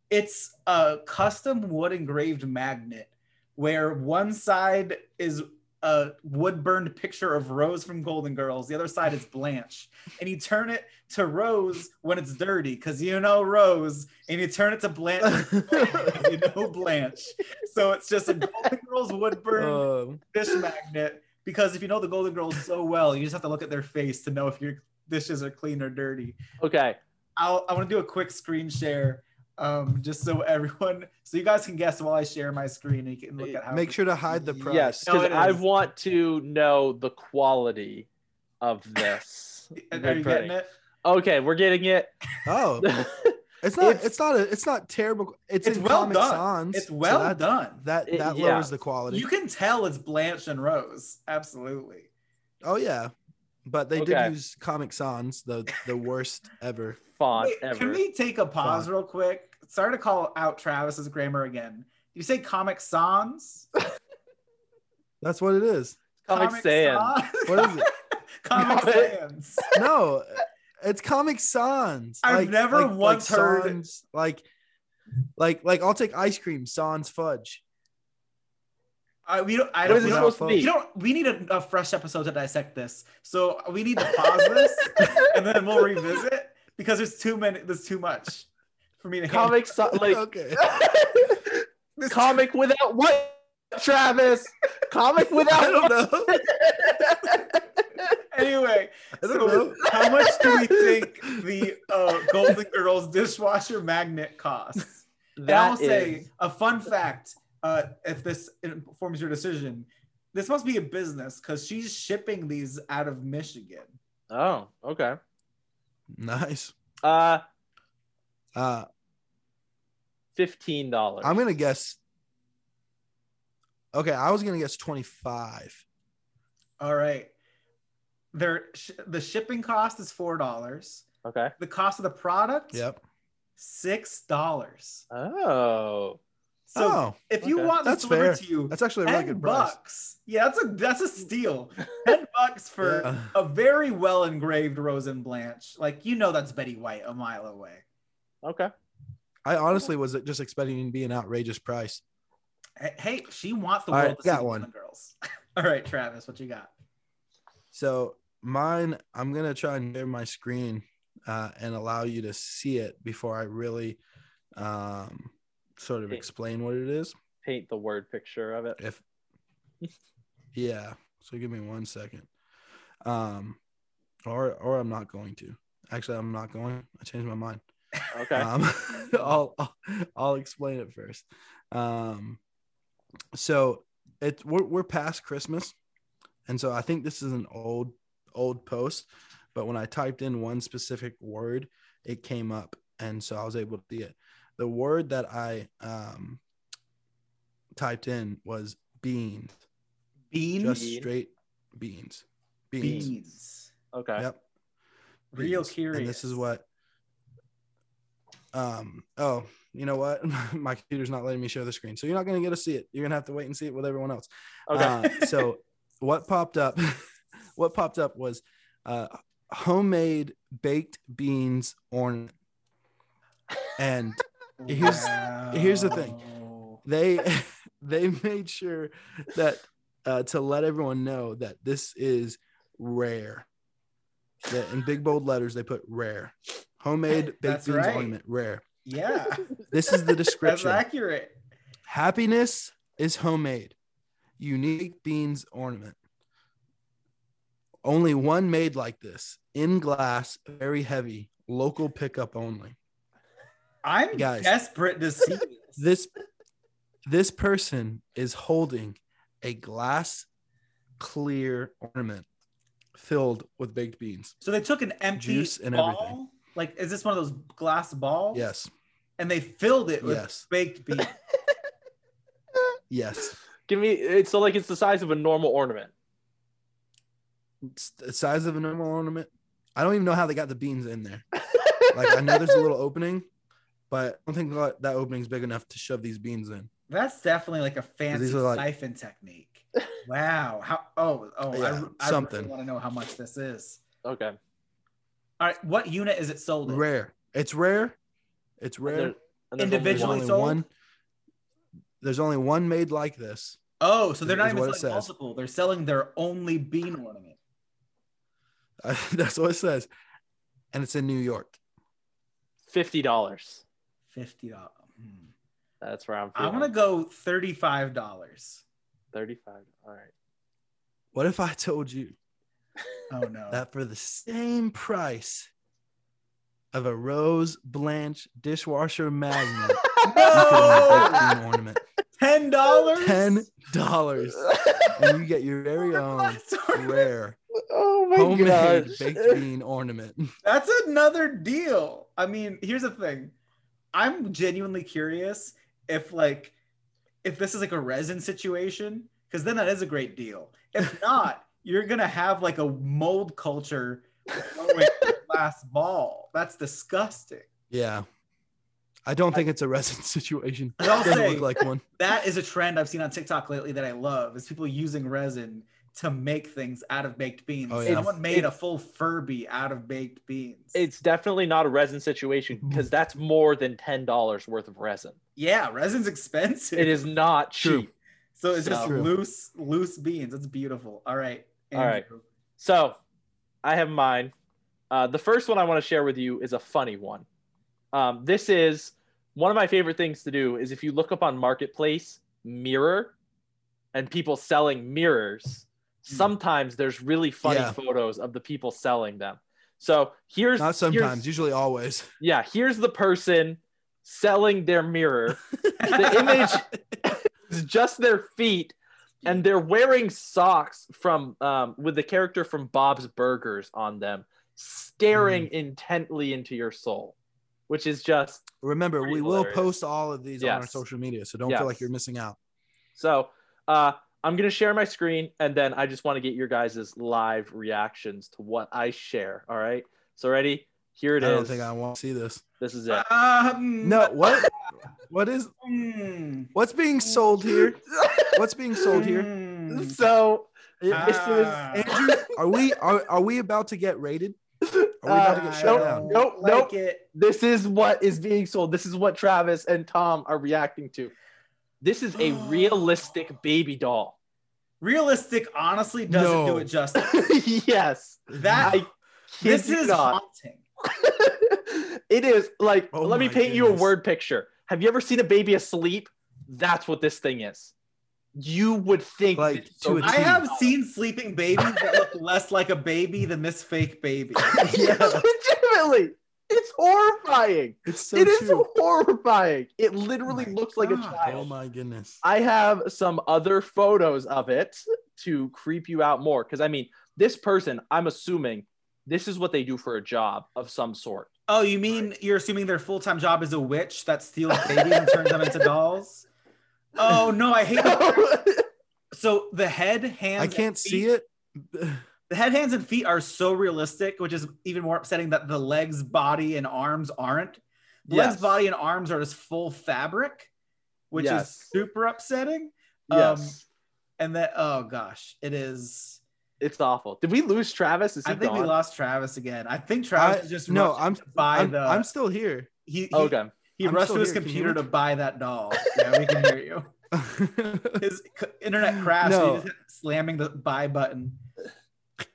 It's a custom wood engraved magnet where one side is a wood burned picture of Rose from Golden Girls, the other side is Blanche, and you turn it to Rose when it's dirty because you know Rose, and you turn it to Blanche you know *laughs* Blanche. So it's just a Golden Girls wood burned Um, dish magnet because if you know the Golden Girls so well, you just have to look at their face to know if your dishes are clean or dirty. Okay. I'll I want to do a quick screen share, um, just so everyone, so you guys can guess while I share my screen and you can look at how. make sure to hide the price. Yes, because it I want to know the quality of this. *laughs* Are you getting it? Okay, we're getting it. Oh, *laughs* it's not. It's- It's, not. A, it's not terrible. It's, It's in well Comic done. Sans, It's so well that, done. That It- that yeah. lowers the quality. You can tell it's Blanche and Rose. Absolutely. oh yeah, but they Okay. did use Comic Sans, the the worst ever. *laughs* Font Wait, ever. can we take a pause Fine. real quick? Sorry to call out Travis's grammar again. You say Comic Sans? *laughs* That's what it is. Comic Sans. Sans? What is it? *laughs* Comic Comic- Sans. No, it's Comic Sans. I've never once heard- Sans, like, like, like I'll take ice cream, Sans fudge. I, we don't. I What don't. is it we supposed don't, to be? You don't. We need a, a fresh episode to dissect this. So we need to pause this *laughs* and then we'll revisit because there's too many. There's too much for me to. Comic so- like *laughs* okay. *laughs* There's comic without what? Travis, comic *laughs* without. I don't know. *laughs* Anyway, I don't so know. *laughs* how much do we think the uh, Golden Girls dishwasher magnet costs? And I'll That say a fun fact. Uh, if this informs your decision, this must be a business because she's shipping these out of Michigan. oh okay. Nice. Uh, Uh, fifteen dollars. I'm gonna guess. Okay, I was gonna guess 25. All right. Their sh- the shipping cost is four dollars. Okay. The cost of the product, Yep. six dollars. Oh. So oh, if you okay. want this That's delivered fair. to you, that's actually a really ten good price. bucks. Yeah, that's a that's a steal. *laughs* ten bucks for Yeah. a very well engraved Rosen Blanche. Like you know, that's Betty White a mile away. Okay. I honestly was just expecting it to be an outrageous price. Hey, Hey, she wants the All world right, to see got the one. Golden girls. *laughs* All right, Travis, what you got? So mine, I'm gonna try and share my screen uh, and allow you to see it before I really um, sort of Okay. explain what it is. Paint the word picture of it. If yeah, so give me one second. Um, or or I'm not going to. Actually, I'm not going. I changed my mind. Okay. Um, *laughs* I'll, I'll I'll explain it first. Um, so it we're we're past Christmas, and so I think this is an old old post. But when I typed in one specific word, it came up, and so I was able to see it. The word that I um typed in was beans, Beans. just straight beans, beans. Beans. okay. Yep. Real beans. curious. And this is what. Um. Oh, you know what? *laughs* My computer's not letting me share the screen, so you're not gonna get to see it. You're gonna have to wait and see it with everyone else. Okay. Uh, so *laughs* what popped up? *laughs* what popped up was uh, homemade baked beans ornament, and here's- here's the thing. They they made sure that uh, to let everyone know that this is rare. That in big bold letters they put rare, homemade baked That's beans right. ornament rare. Yeah, This is the *laughs* description. that's accurate. Happiness is homemade, unique beans ornament. Only one made like this, in glass, very heavy, local pickup only. I'm Guys. desperate to see this. *laughs* This this person is holding a glass clear ornament filled with baked beans. So they took an empty Juice and ball. everything. Like, is this one of those glass balls? Yes. And they filled it with Yes. baked beans. *laughs* Yes. Give me it's so like it's the size of a normal ornament. It's the size of a normal ornament. I don't even know how they got the beans in there. Like I know there's a little *laughs* opening, but I don't think that, that opening's big enough to shove these beans in. That's definitely like a fancy are like- siphon technique. Wow. How? Oh, oh, Yeah, I, I something. really want to know how much this is. Okay. All right, what unit is it sold in? Rare. It's rare. It's And rare. there- and there's only Individually sold? one. There's only one made like this. Oh, so they're not Is even what selling multiple. They're selling their only bean ornament. *laughs* That's what it says, and it's in New York. fifty dollars. Fifty dollars. Hmm. That's where I'm. I'm gonna go thirty-five dollars. thirty-five. All right. What if I told you Oh no. that for the same price of a Rose Blanche dishwasher magnet, *laughs* you could own a baked bean ornament, Ten dollars. ten dollars, and you get your very *laughs* oh own rare Oh my homemade gosh. baked *laughs* bean ornament. That's another deal. I mean, here's the thing. I'm genuinely curious if like if this is like a resin situation, because then that is a great deal. If not, you're gonna have like a mold culture growing a glass ball. That's disgusting. Yeah, I don't think it's a resin *laughs* situation. But I'll Doesn't say look like one. that is a trend I've seen on TikTok lately that I love is people using resin to make things out of baked beans. Oh, yeah. Someone made a full Furby out of baked beans. It's definitely not a resin situation because that's more than ten dollars worth of resin. yeah, resin's expensive. It is not True. cheap. So it's just True. loose, loose beans. It's beautiful. All right. All right. So, I have mine. Uh, the first one I want to share with you is a funny one. Um, this is one of my favorite things to do. Is if you look up on Marketplace mirror, and people selling mirrors. Hmm. Sometimes there's really funny Yeah. photos of the people selling them. So here's Not here's- sometimes, usually always. yeah, here's the person selling their mirror. The *laughs* image is just their feet, and they're wearing socks from um, with the character from Bob's Burgers on them, staring Mm. intently into your soul, which is just Remember, Pretty we will hilarious. post all of these on our social media, so don't feel like you're missing out. so. Uh, I'm gonna share my screen, and then I just want to get your guys' live reactions to what I share. All right, so ready? Here it I is. don't think I want to see this. This is it. Um, No, what? What is? mm, What's being sold here? *laughs* What's being sold here? mm. so It- is Andrew, are we are, are we about to get rated? *laughs* Are we about to Uh, get I shut nope, down? nope, like nope. it. this is what is being sold. This is what Travis and Tom are reacting to. This is a *gasps* realistic baby doll. Realistic, honestly, doesn't No. do it justice. *laughs* yes. That I kid this you is not. haunting. *laughs* it is like Oh let me my paint you a goodness. word picture. Have you ever seen a baby asleep? That's what this thing is. You would think Like, this is to a I T. have seen sleeping babies that look less like a baby than this fake baby. *laughs* *laughs* yeah, legitimately. It's horrifying. It's so it is true. horrifying. It literally my looks like a child. Oh my goodness. I have some other photos of it to creep you out more. Because I mean, this person, I'm assuming this is what they do for a job of some sort. Oh, you mean you're assuming their full time job is a witch that steals babies and turns them into dolls? *laughs* Oh no, I hate that. *laughs* So the head, hands, I can't see it. The head, hands, and feet are so realistic, which is even more upsetting that the legs, body, and arms aren't. The Yes. legs, body, and arms are just full fabric, which is super upsetting. Um, yes. and that oh gosh, it is. it's awful. Did we lose Travis? Is he I think we lost Travis again. I think Travis I- is just no, I'm buy I'm, the. I'm still here. he, he, okay. He I'm rushed to his here. Computer to buy that doll. Yeah, we can hear you. *laughs* His internet crashed. No. Slamming the buy button.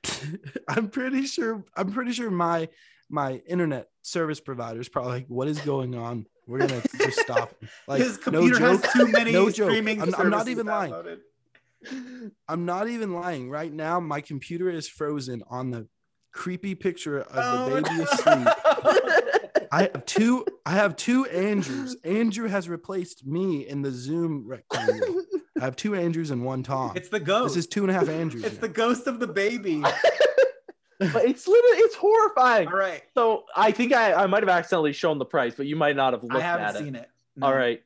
*laughs* I'm pretty sure. I'm pretty sure my my internet service provider is probably like, "What is going on? We're gonna just stop." *laughs* Like, His no computer joke. has too many no joke. streaming I'm, I'm not even lying. downloaded. I'm not even lying. Right now, my computer is frozen on the creepy picture of the Oh, baby no. asleep. I have two. I have two Andrews. Andrew has replaced me in the Zoom rectangle. I have two Andrews and one Tom. It's the ghost. This is two and a half Andrews. it's now. the ghost of the baby. *laughs* but it's literally it's horrifying. All right. So I think I, I might have accidentally shown the price, but you might not have looked I at haven't it. seen it. No. All right.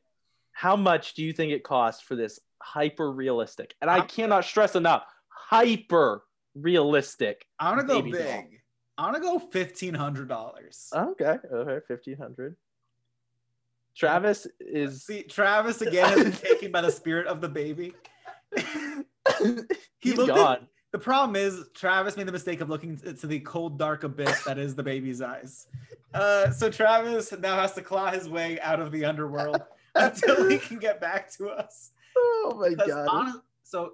How much do you think it costs for this hyper realistic? And I I'm- cannot stress enough, hyper realistic. I want to go big. doll. I want to go fifteen hundred dollars. Okay, okay, fifteen hundred. Travis is See, Travis again has been taken by the spirit of the baby. *laughs* he's looked at- gone. The problem is Travis made the mistake of looking into the cold, dark abyss that is the baby's eyes. Uh, so Travis now has to claw his way out of the underworld *laughs* until he can get back to us. Oh my god. hon- so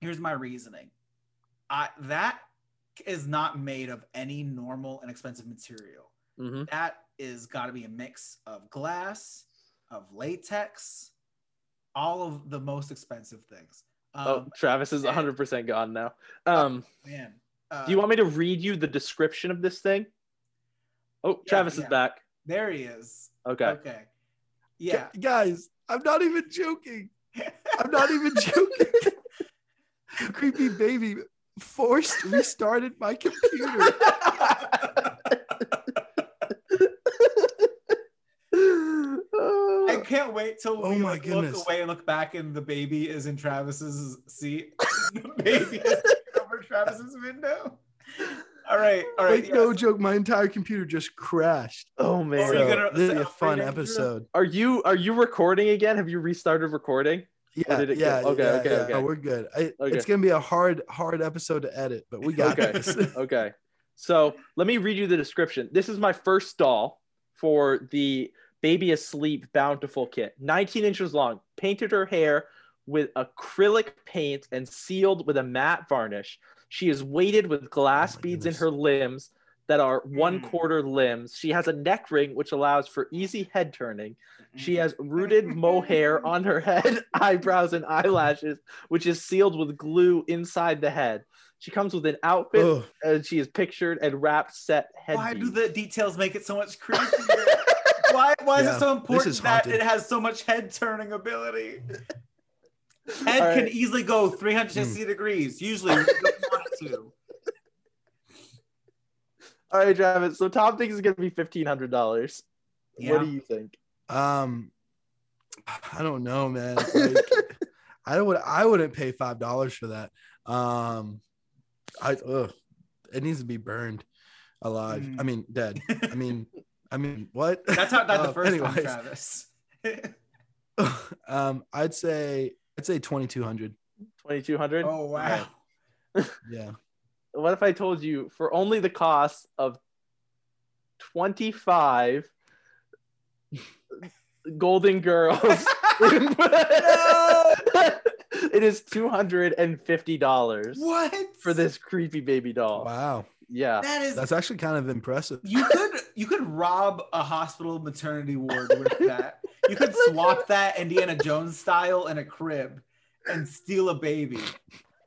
here's my reasoning. I that is not made of any normal and expensive material. Mhm. That is got to be a mix of glass, of latex, all of the most expensive things. Um, Oh, Travis is and- 100% gone now. Um, man. Uh, do you want me to read you the description of this thing? Oh, Yeah, Travis yeah. is back. There he is. Okay. Okay. Yeah. Gu- guys, I'm not even joking. I'm not even *laughs* joking. *laughs* Creepy baby forced restarted my computer. I can't wait till Oh we my like, look away and look back, and the baby is in Travis's seat. *laughs* the baby is over Travis's window. All right, all right. like no joke, my entire computer just crashed. oh man. So this is a fun episode. Are you are you recording again? Have you restarted recording? Yeah, did it go? yeah, Okay, yeah, okay, okay. No, we're good. I, Okay. It's gonna be a hard, hard episode to edit, but we got Okay. this. *laughs* okay. So let me read you the description. This is my first doll for the Baby Asleep Bountiful kit. 19 inches long. Painted her hair with acrylic paint and sealed with a matte varnish. She is weighted with glass Oh beads in her limbs that are one Mm. quarter limbs. She has a neck ring which allows for easy head turning. She has rooted mohair *laughs* on her head, *laughs* eyebrows, and eyelashes, which is sealed with glue inside the head. She comes with an outfit, Ugh. and she is pictured and wrapped set head. Why do the details make it so much *laughs* creepier? why why is it so important that it has so much head turning ability? Head All can easily go Hmm. 360 degrees. Usually, we don't want it to. All right, Travis. So Tom thinks it's gonna be fifteen hundred dollars. Yeah. What do you think? Um, I don't know, man. *laughs* Like, I would I wouldn't pay five dollars for that. Um, I ugh, it needs to be burned alive. Mm. I mean, dead. I mean, I mean, *laughs* what? That's how not the Uh, first time. Travis. *laughs* um, I'd say I'd say twenty two hundred. Twenty two hundred. oh wow. Yeah. What if I told you for only the cost of twenty five Golden Girls? *laughs* *laughs* it is two hundred and fifty dollars What for this creepy baby doll. Wow. Yeah. That is That's actually kind of impressive. you could you could rob a hospital maternity ward with *laughs* that. You could swap that Indiana Jones style in a crib and steal a baby.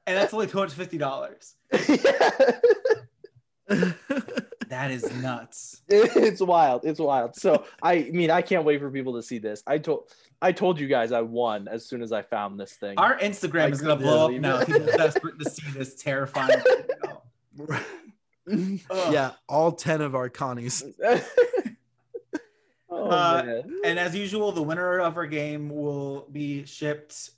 And that's only $250. *laughs* That is nuts. it's wild. It's wild. So I mean, I can't wait for people to see this. I told I told you guys I won as soon as I found this thing. Our Instagram I is gonna blow up believe now. People are desperate to see this terrifying. *laughs* *laughs* yeah, all ten of our Connies. oh Uh, man. And as usual, the winner of our game will be shipped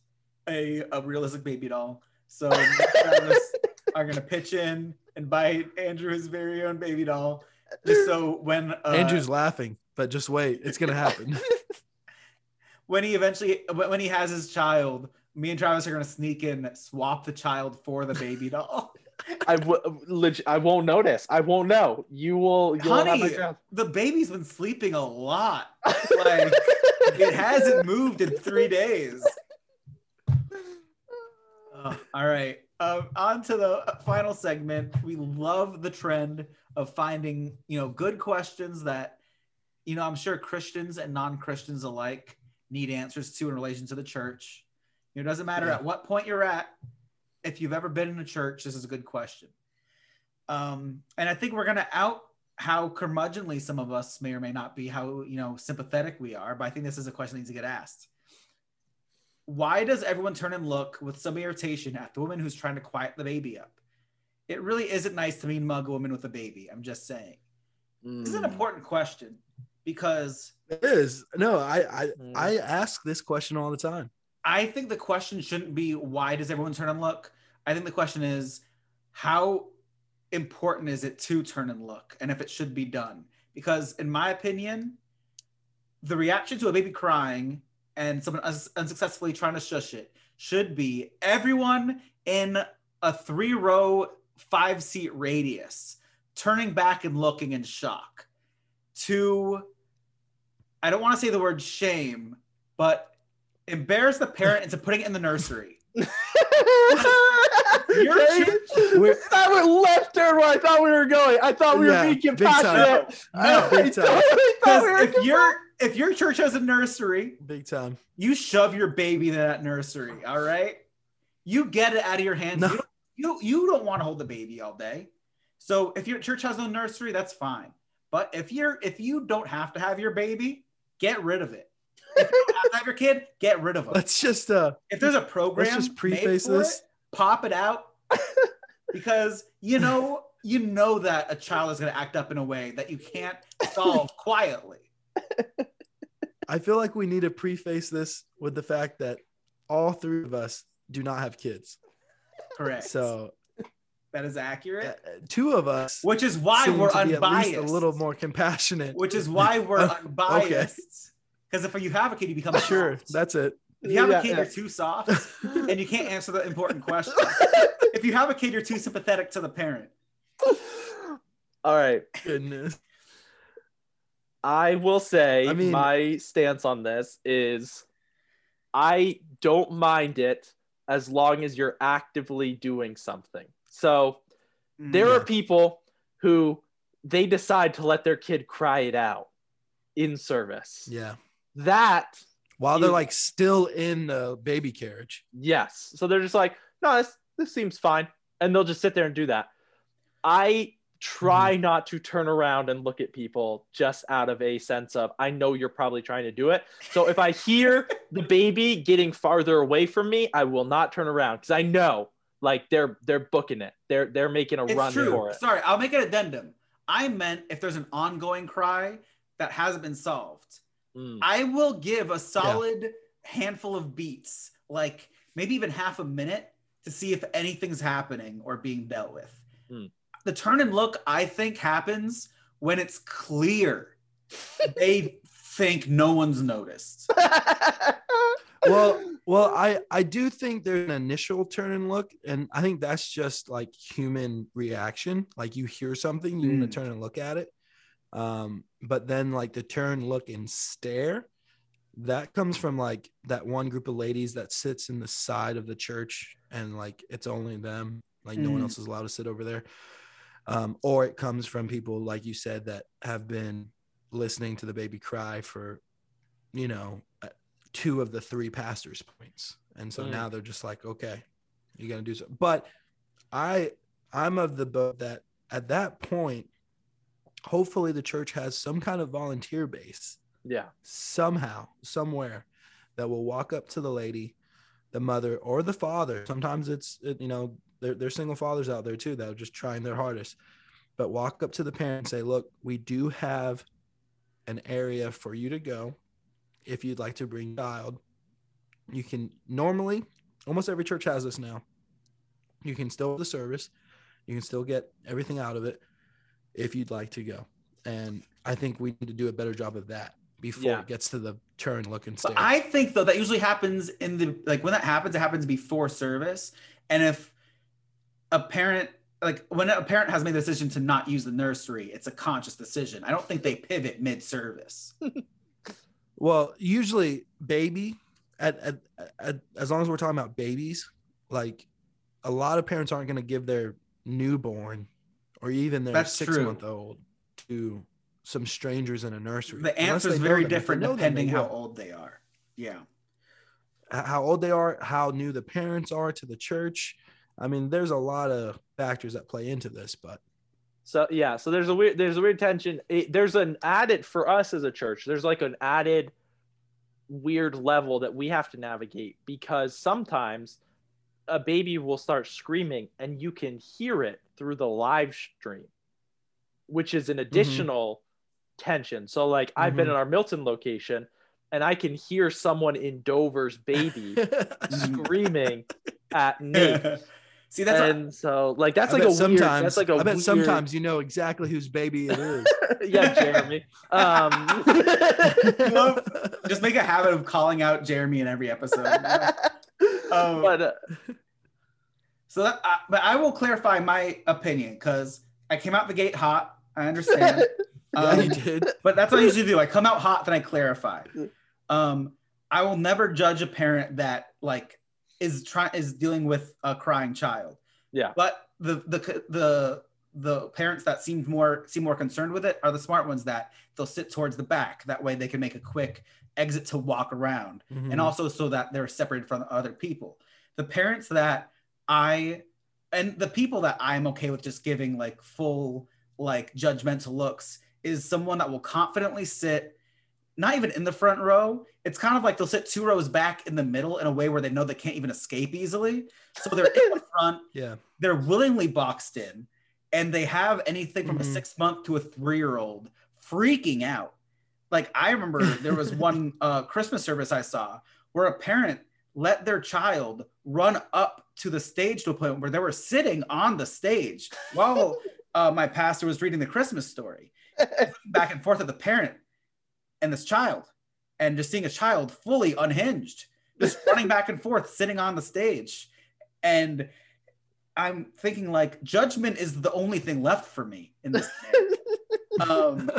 a, a realistic baby doll. So Travis are gonna pitch in and buy Andrew his very own baby doll. Just so when uh, Andrew's laughing, but just wait, it's gonna happen. *laughs* *laughs* when he eventually when when he has his child, me and Travis are gonna sneak in, swap the child for the baby doll. *laughs* I w- leg- I won't notice. I won't know. You will. You'll Honey, child. the baby's been sleeping a lot. Like it hasn't moved in three days. Uh, all right. Um, on to the final segment. We love the trend of finding, you know, good questions that, you know, I'm sure Christians and non-Christians alike need answers to in relation to the church. You know, it doesn't matter Yeah. at what point you're at. If you've ever been in a church, this is a good question. Um, and I think we're gonna out how curmudgeonly some of us may or may not be, how you know sympathetic we are. But I think this is a question that needs to get asked why does everyone turn and look with some irritation at the woman who's trying to quiet the baby up? It really isn't nice to mean mug a woman with a baby. I'm just saying. This is an Mm. important question because It is. No, I I, Mm. I ask this question all the time. I think the question shouldn't be why does everyone turn and look? I think the question is how important is it to turn and look and if it should be done? Because in my opinion, the reaction to a baby crying and someone uns- unsuccessfully trying to shush it should be everyone in a three row, five seat radius turning back and looking in shock. To, I don't want to say the word shame, but embarrass the parent into putting it in the nursery. *laughs* Your We're- I went left turn where I thought we were going. I thought we Yeah, were being big time. compassionate. No, I, big I time. thought- *laughs* I thought we if your if your church has a nursery, Big time. you shove your baby in that nursery. All right, you get it out of your hands. No. You, don't, you you don't want to hold the baby all day. So if your church has no nursery, that's fine. But if you're if you don't have to have your baby, get rid of it. If you don't have to have your kid, get rid of them. Let's just uh if there's a program, let's just preface this. it, pop it out because you know you know that a child is going to act up in a way that you can't solve *laughs* quietly. I feel like we need to preface this with the fact that all three of us do not have kids. Correct. So that is uh, accurate. two of us Which is why seem we're unbiased. at least a little more compassionate. Which is why we're *laughs* Oh, unbiased. Because if you have a kid, you become Sure, soft. that's it. If you have Yeah, a kid, yeah. you're too soft, *laughs* and you can't answer the important question. *laughs* if you have a kid, you're too sympathetic to the parent. All right. Goodness. I will say I mean- my stance on this is I don't mind it as long as you're actively doing something. So mm, there Yeah. are people who they decide to let their kid cry it out in service. Yeah. That While they're like still in the baby carriage. Yes. So they're just like, no, this this seems fine, and they'll just sit there and do that. I try not to turn around and look at people just out of a sense of I know you're probably trying to do it. So if I hear the baby getting farther away from me, I will not turn around because I know like they're they're booking it. They're they're making a It's run true. for it. Sorry, I'll make an addendum. I meant if there's an ongoing cry that hasn't been solved, Mm. I will give a solid handful of beats, like maybe even half a minute, to see if anything's happening or being dealt with. Hmm. The turn and look, I think, happens when it's clear *laughs* they think no one's noticed. *laughs* Well, well, I I do think there's an initial turn and look, and I think that's just like human reaction. Like you hear something, you want Mm. to turn and look at it. Um, but then like the turn, look, and stare, that comes from like that one group of ladies that sits in the side of the church, and like it's only them, like no one Mm. else is allowed to sit over there. Um, or it comes from people like you said that have been listening to the baby cry for, you know, uh, two of the three pastors' points, and so Mm. now they're just like, okay, you got to do so. But I, I'm of the boat that at that point, hopefully the church has some kind of volunteer base yeah. somehow, somewhere, that will walk up to the lady, the mother, or the father. Sometimes it's you know there, there's single fathers out there too that are just trying their hardest, but walk up to the parent and say, "Look, we do have an area for you to go if you'd like to bring a child. You can normally, almost every church has this now. You can still have the service, you can still get everything out of it if you'd like to go. And I think we need to do a better job of that before Yeah. it gets to the turn, look, and But. I think though that usually happens in the like when that happens, it happens before service. And if a parent like when a parent has made the decision to not use the nursery, it's a conscious decision. I don't think they pivot mid-service. *laughs* Well, usually baby, at, at, at as long as we're talking about babies, like a lot of parents aren't going to give their newborn or even their That's six true. month old to some strangers in a nursery. The answer is very them. Different know them, depending how old they are. Yeah. How old they are, how new the parents are to the church. I mean, there's a lot of factors that play into this, but So yeah, so there's a weird there's a weird tension. It, there's an added for us as a church. There's like an added weird level that we have to navigate because sometimes a baby will start screaming and you can hear it through the live stream, which is an additional tension. So like I've been Mhm. in our Milton location and I can hear someone in Dover's baby *laughs* screaming at *laughs* me. See, that's what- and so like that's I like bet a weird sometimes. that's like a I bet weird- sometimes you know exactly whose baby it is. *laughs* yeah, Jeremy. Um, love- *laughs* *laughs* just make a habit of calling out Jeremy in every episode. Um, but uh, So, that, uh, but I will clarify my opinion because I came out the gate hot. I understand. yeah, Um, you did. but that's what I usually do. I come out hot, then I clarify. Um, I will never judge a parent that like is trying is dealing with a crying child. Yeah. But the the the the parents that seem more seem more concerned with it are the smart ones that they'll sit towards the back. That way they can make a quick exit to walk around Mhm. and also so that they're separated from other people. The parents that I and the people that I'm okay with just giving like full like judgmental looks is someone that will confidently sit not even in the front row. It's kind of like they'll sit two rows back in the middle in a way where they know they can't even escape easily. So they're in the *laughs* front, yeah. they're willingly boxed in, and they have anything from Mhm. a six month to a three year old freaking out. Like I remember there was one *laughs* uh, Christmas service I saw where a parent let their child run up to the stage to a point where they were sitting on the stage while uh, my pastor was reading the Christmas story, *laughs* back and forth at the parent and this child, and just seeing a child fully unhinged, just *laughs* running back and forth, sitting on the stage, and I'm thinking like judgment is the only thing left for me in this. *laughs* um,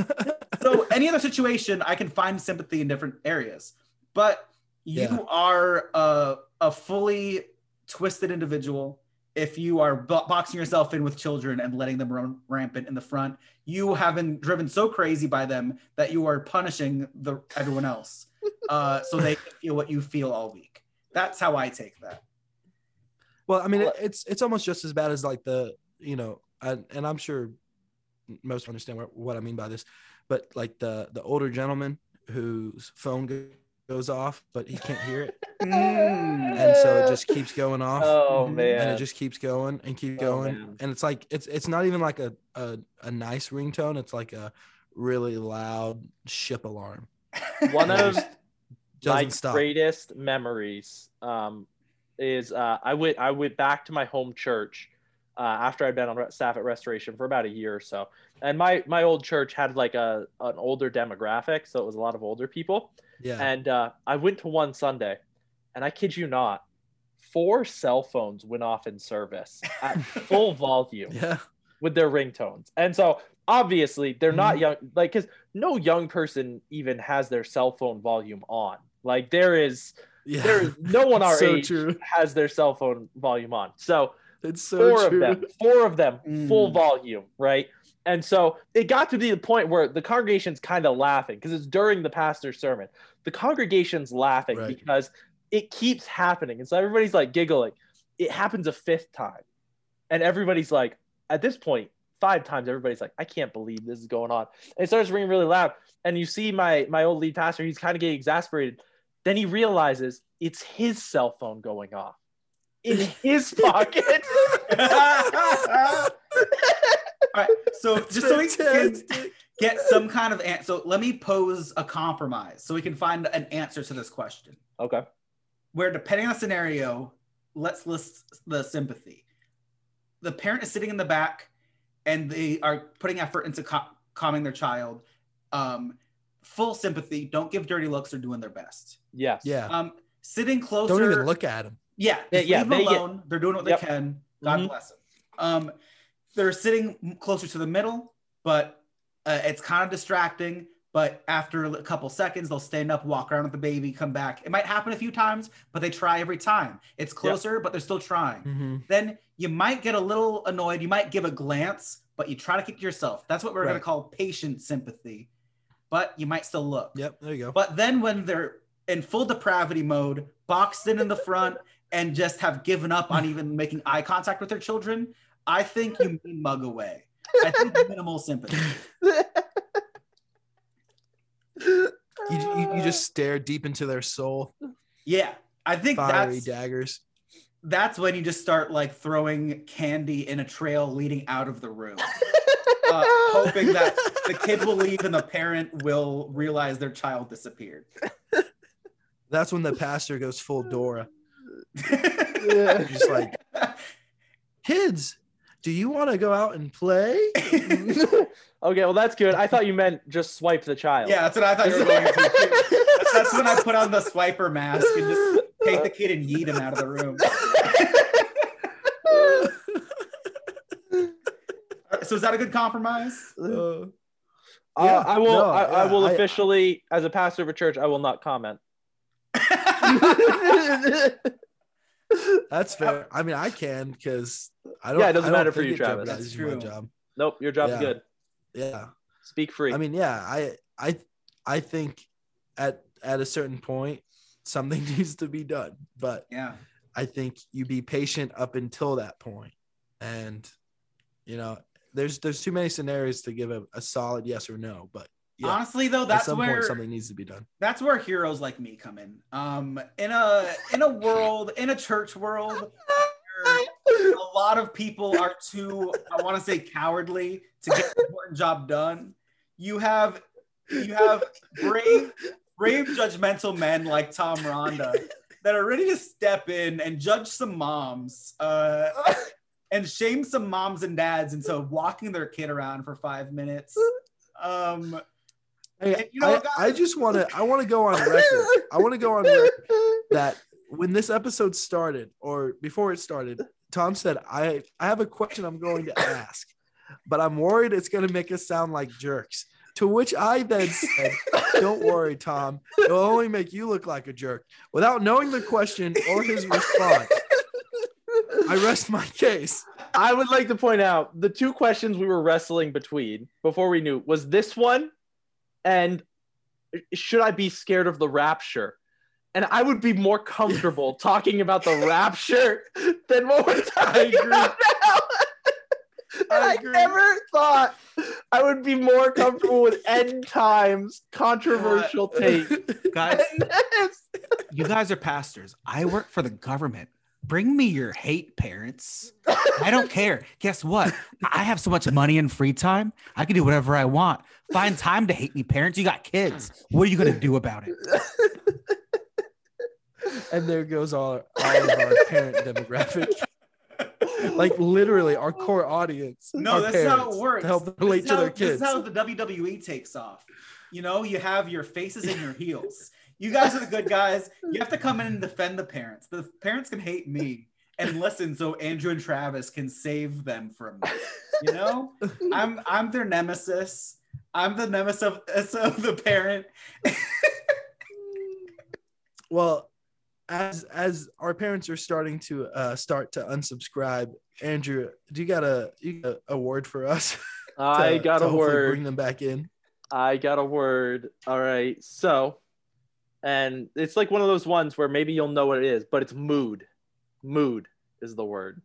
so any other situation, I can find sympathy in different areas, but you Yeah. are a, a fully twisted individual if you are bo- boxing yourself in with children and letting them run rampant in the front you have been driven so crazy by them that you are punishing the everyone else. *laughs* Uh, so they feel what you feel all week. That's how i take that. Well, I mean, it, it's it's almost just as bad as like the you know, and, and I'm sure most understand what, what I mean by this, but like the the older gentleman whose phone go- goes off, but he can't hear it, *laughs* and so it just keeps going off. Oh man. and it just keeps going and keep Oh, going man. and it's like it's it's not even like a, a a nice ringtone it's like a really loud ship alarm one of just my stop greatest memories um, is uh, I went I went back to my home church uh, after I'd been on staff at Restoration for about a year or so, and my my old church had like a an older demographic, so it was a lot of older people. Yeah And uh, I went to one Sunday, and I kid you not, four cell phones went off in service at *laughs* full volume yeah with their ringtones. And so obviously they're not Mhm. young, like, because no young person even has their cell phone volume on. Like, there is, yeah there is no one *laughs* our so age true has their cell phone volume on. So it's so four true of them, four of them, full Mm. volume, right? And so it got to be the point where the congregation's kind of laughing because it's during the pastor's sermon. The congregation's laughing Right. because it keeps happening. And so everybody's like giggling. It happens a fifth time. And everybody's like, at this point, five times, everybody's like, I can't believe this is going on. And it starts ringing really loud. And you see my my old lead pastor, he's kind of getting exasperated. Then he realizes it's his cell phone going off in his *laughs* pocket. *laughs* all right so just so we can get some kind of answer so let me pose a compromise so we can find an answer to this question okay. where depending on the scenario, let's list the sympathy. The parent is sitting in the back and they are putting effort into cal- calming their child. Um, full sympathy. Don't give dirty looks. They're doing their best. Yes. yeah Um, sitting closer. don't even look at them. Yeah, Yeah, just yeah, leave them they get- alone. They're doing what Yep. they can. God Mhm. bless them. Um, they're sitting closer to the middle, but uh, it's kind of distracting. But after a couple seconds, they'll stand up, walk around with the baby, come back. It might happen a few times, but they try every time. It's closer, but they're still trying. Mhm. Then you might get a little annoyed. You might give a glance, but you try to keep to yourself. That's what we're going to call patient sympathy. But you might still look. yep there you go But then when they're in full depravity mode, boxed in in the front, and just have given up on *laughs* even making eye contact with their children, I think you mean mug away. I think minimal sympathy. you, you, you just stare deep into their soul Yeah, I think fiery that's daggers that's when you just start like throwing candy in a trail leading out of the room, uh, *laughs* hoping that the kid will leave and the parent will realize their child disappeared. that's when the pastor goes full dora *laughs* just like kids do you want to go out and play *laughs* *laughs* okay, well that's good. I thought you meant just swipe the child. yeah, that's what I thought you were going to. too. That's, that's when I put on the swiper mask and just take the kid and yeet him out of the room. *laughs* So is that a good compromise? Uh, Uh, Yeah, I will. no, I, I yeah, will I- officially, as a pastor of a church, I will not comment. That's fair. I mean, I can because I don't. Yeah, it doesn't matter for think you, Travis. jeopardizes That's my true. job. nope, your job's Yeah. good. Yeah, Speak free. I mean, yeah, I, I, I think at at a certain point something *laughs* needs to be done, but Yeah. I think you be patient up until that point, and you know, there's there's too many scenarios to give a, a solid yes or no, but yeah, Honestly, though, at that's where something needs to be done. that's where heroes like me come in. Um, in a in a world in a church world, a lot of people are too I want to say cowardly to get the important job done. You have you have brave brave judgmental men like Tom Ronda that are ready to step in and judge some moms uh, and shame some moms and dads into walking their kid around for five minutes. Um, Hey, And you know, I, I just want to I want to go on *laughs* record. I want to go on record that when this episode started or before it started, Tom said, I, I have a question I'm going to ask, but I'm worried it's going to make us sound like jerks. To which I then said, *laughs* Don't worry, Tom. It'll only make you look like a jerk. Without knowing the question or his response, I rest my case. I would like to point out the two questions we were wrestling between before we knew was this one and should I be scared of the rapture? And I would be more comfortable *laughs* talking about the rapture than what we're talking agree. about now. *laughs* And I I, never thought I would be more comfortable with *laughs* end times controversial take. Guys, you guys are pastors. I work for the government. Bring me your hate parents. I don't care. Guess what? I have so much money and free time. I can do whatever I want. Find time to hate me, parents. You got kids. What are you going to do about it? And there goes all, all of our parent demographic. Like literally our core audience. No, our that's how it works. To help This relate is to how- their This kids. is how the WWE takes off. You know, you have your faces and your heels. You guys are the good guys. *laughs* You have to come in and defend the parents. The parents can hate me and listen so Andrew and Travis can save them from me. You know? *laughs* I'm I'm their nemesis. I'm the nemesis of, *laughs* of the parent. well as as our parents are starting to uh start to unsubscribe andrew do you got a you got a word for us I got to a word. bring them back in I got a word. All right. So, and it's like one of those ones where maybe you'll know what it is, but it's mood. Mood is the word.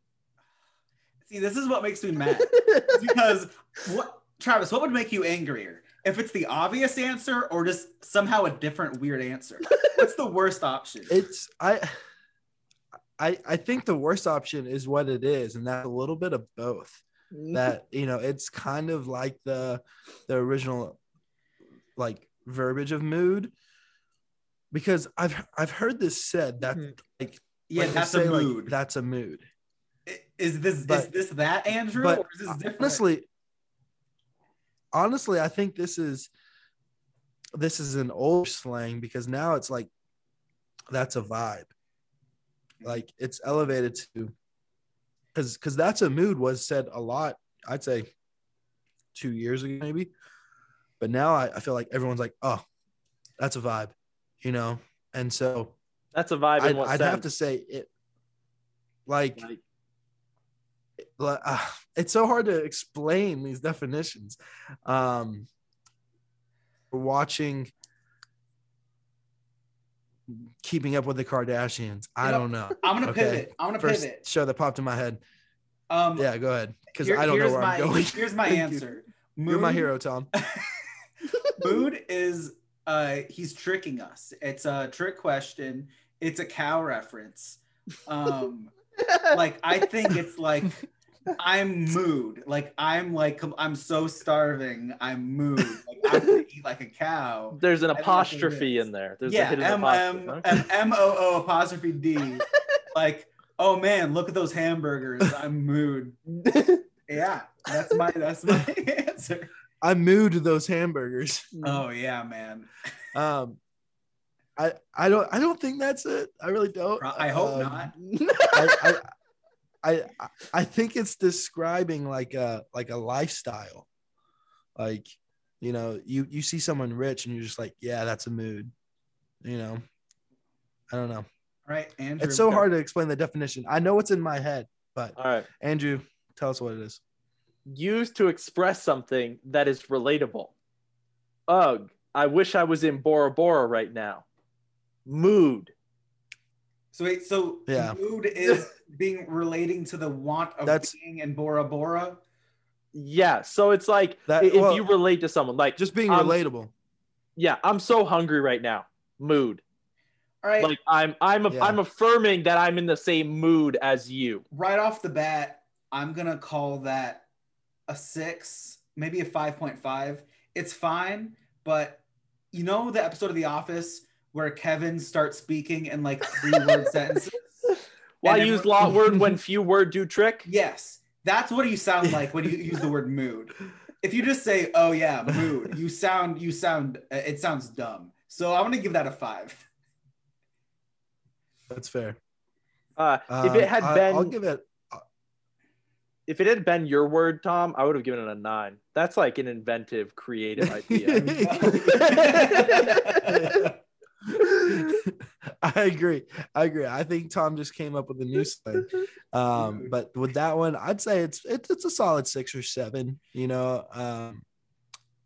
See, this is what makes me mad. *laughs* because what Travis, what would make you angrier? If it's the obvious answer or just somehow a different weird answer? What's the worst option? it's i i i think the worst option is what it is and that's a little bit of both that you know it's kind of like the the original like verbiage of mood because i've i've heard this said that Mhm. like yeah, like that's a say, like, mood. that's a mood is this is this that Andrew but or is this different? honestly honestly i think this is this is an old slang because now it's like that's a vibe like it's elevated to because because that's a mood was said a lot i'd say two years ago maybe but now I, I feel like everyone's like oh that's a vibe you know and so That's a vibe. I'd, what I'd have to say it like Like, like, uh, it's so hard to explain these definitions. Um, watching Keeping Up with the Kardashians. I You know, don't know. I'm gonna Okay. pivot. I'm gonna First pivot. show that popped in my head. Um, Yeah, go ahead. Because I don't know where my, I'm going. Here's my *laughs* Thank you. answer. You're my hero, Tom. *laughs* Mood is uh he's tricking us. It's a trick question. It's a cow reference. Um *laughs* like I think it's like I'm mood. Like I'm like I'm so starving. I'm mood. Like I'm gonna eat like a cow. *laughs* there's an I think that's what it apostrophe in there. There's a yeah, hidden M apostrophe. M huh? M M O O apostrophe D. *laughs* like, oh man, look at those hamburgers. I'm mood. Yeah, that's my that's my answer. I moved those hamburgers. Oh yeah, man. *laughs* Um, I I don't I don't think that's it. I really don't. I hope Um, not. *laughs* I, I, *laughs* I I think it's describing like a like a lifestyle. Like, you know, you you see someone rich and you're just like, yeah, that's a mood. You know, I don't know. All right, Andrew. It's so go. hard to explain the definition. I know what's in my head, but All right. Andrew, tell us what it is. Used to express something that is relatable. Ugh, I wish I was in Bora Bora right now. Mood. So wait, so Yeah. mood is being relating to the want of That's- being in Bora Bora. Yeah. So it's like That- if well- you relate to someone, like, Just being Um, relatable. yeah, I'm so hungry right now. Mood. All right, Like I'm I'm Yeah. I'm affirming that I'm in the same mood as you. right off the bat, I'm gonna call that a six, maybe a five point five. It's fine, but you know the episode of The Office where Kevin starts speaking in like three word *laughs* sentences. Why And use everyone- lot word when *laughs* few word do trick? Yes, that's what you sound like when you use the word mood. If you just say, "Oh yeah, mood," you sound you sound uh, it sounds dumb. So I'm gonna give that a five. That's fair. Uh, if it Um, had I- been I'll give it. If If it had been your word, Tom, I would have given it a nine. That's like an inventive, creative idea. *laughs* I agree. I agree. I think Tom just came up with a new slang. Um, but with that one, I'd say it's it's it's a solid six or seven. You know, um,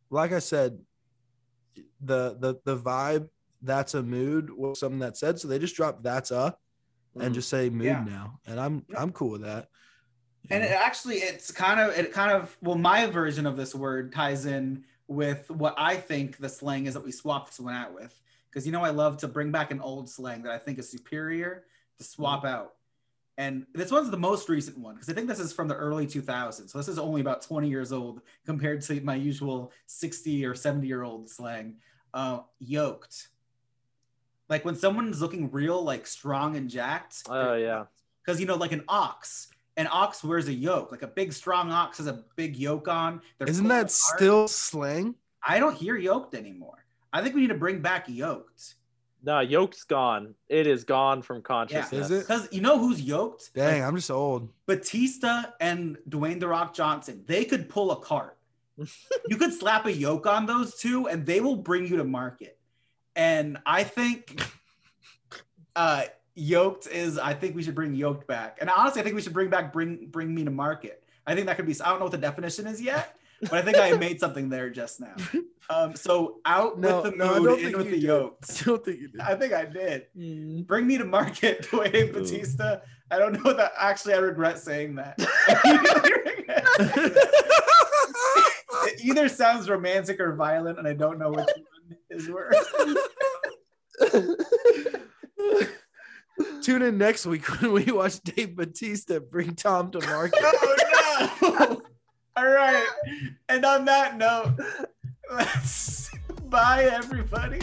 like I said, the the the vibe that's a mood was something that said so they just dropped that's a and just say mood Yeah. now and I'm I'm cool with that. And it actually it's kind of it kind of well my version of this word ties in with what i think the slang is that we swapped this one out with because you know i love to bring back an old slang that i think is superior to swap Mm-hmm. out and this one's the most recent one because i think this is from the early 2000s so this is only about 20 years old compared to my usual 60 or 70 year old slang uh, yoked like when someone's looking real like strong and jacked Oh yeah. *laughs* because you know, like an ox, an ox wears a yoke. Like a big strong ox has a big yoke on. They're Isn't that apart. still slang? I don't hear yoked anymore. I think we need to bring back yoked No, yoke's gone. It is gone from consciousness. Is it? because you know who's yoked? Dang, Like, I'm just old. Batista and Dwayne the Rock Johnson. They could pull a cart. *laughs* you could slap a yoke on those two, and they will bring you to market. And I think *laughs* uh yoked is I think we should bring yoked back. And honestly, I think we should bring back bring bring me to market. I think that could be I don't know what the definition is yet, but I think I *laughs* made something there just now. Um so out No, with the no, I mood, don't in with the did. yoked. *laughs* I don't think you did. I think I did. Mm. Bring me to market, *laughs* Dwayne Batista. I don't know that actually I regret saying that. it either sounds romantic or violent, and I don't know which one is worse. Tune in next week *laughs* when we watch Dave Batista bring Tom to market. *laughs* Oh no! *laughs* All right, and on that note, let's bye everybody.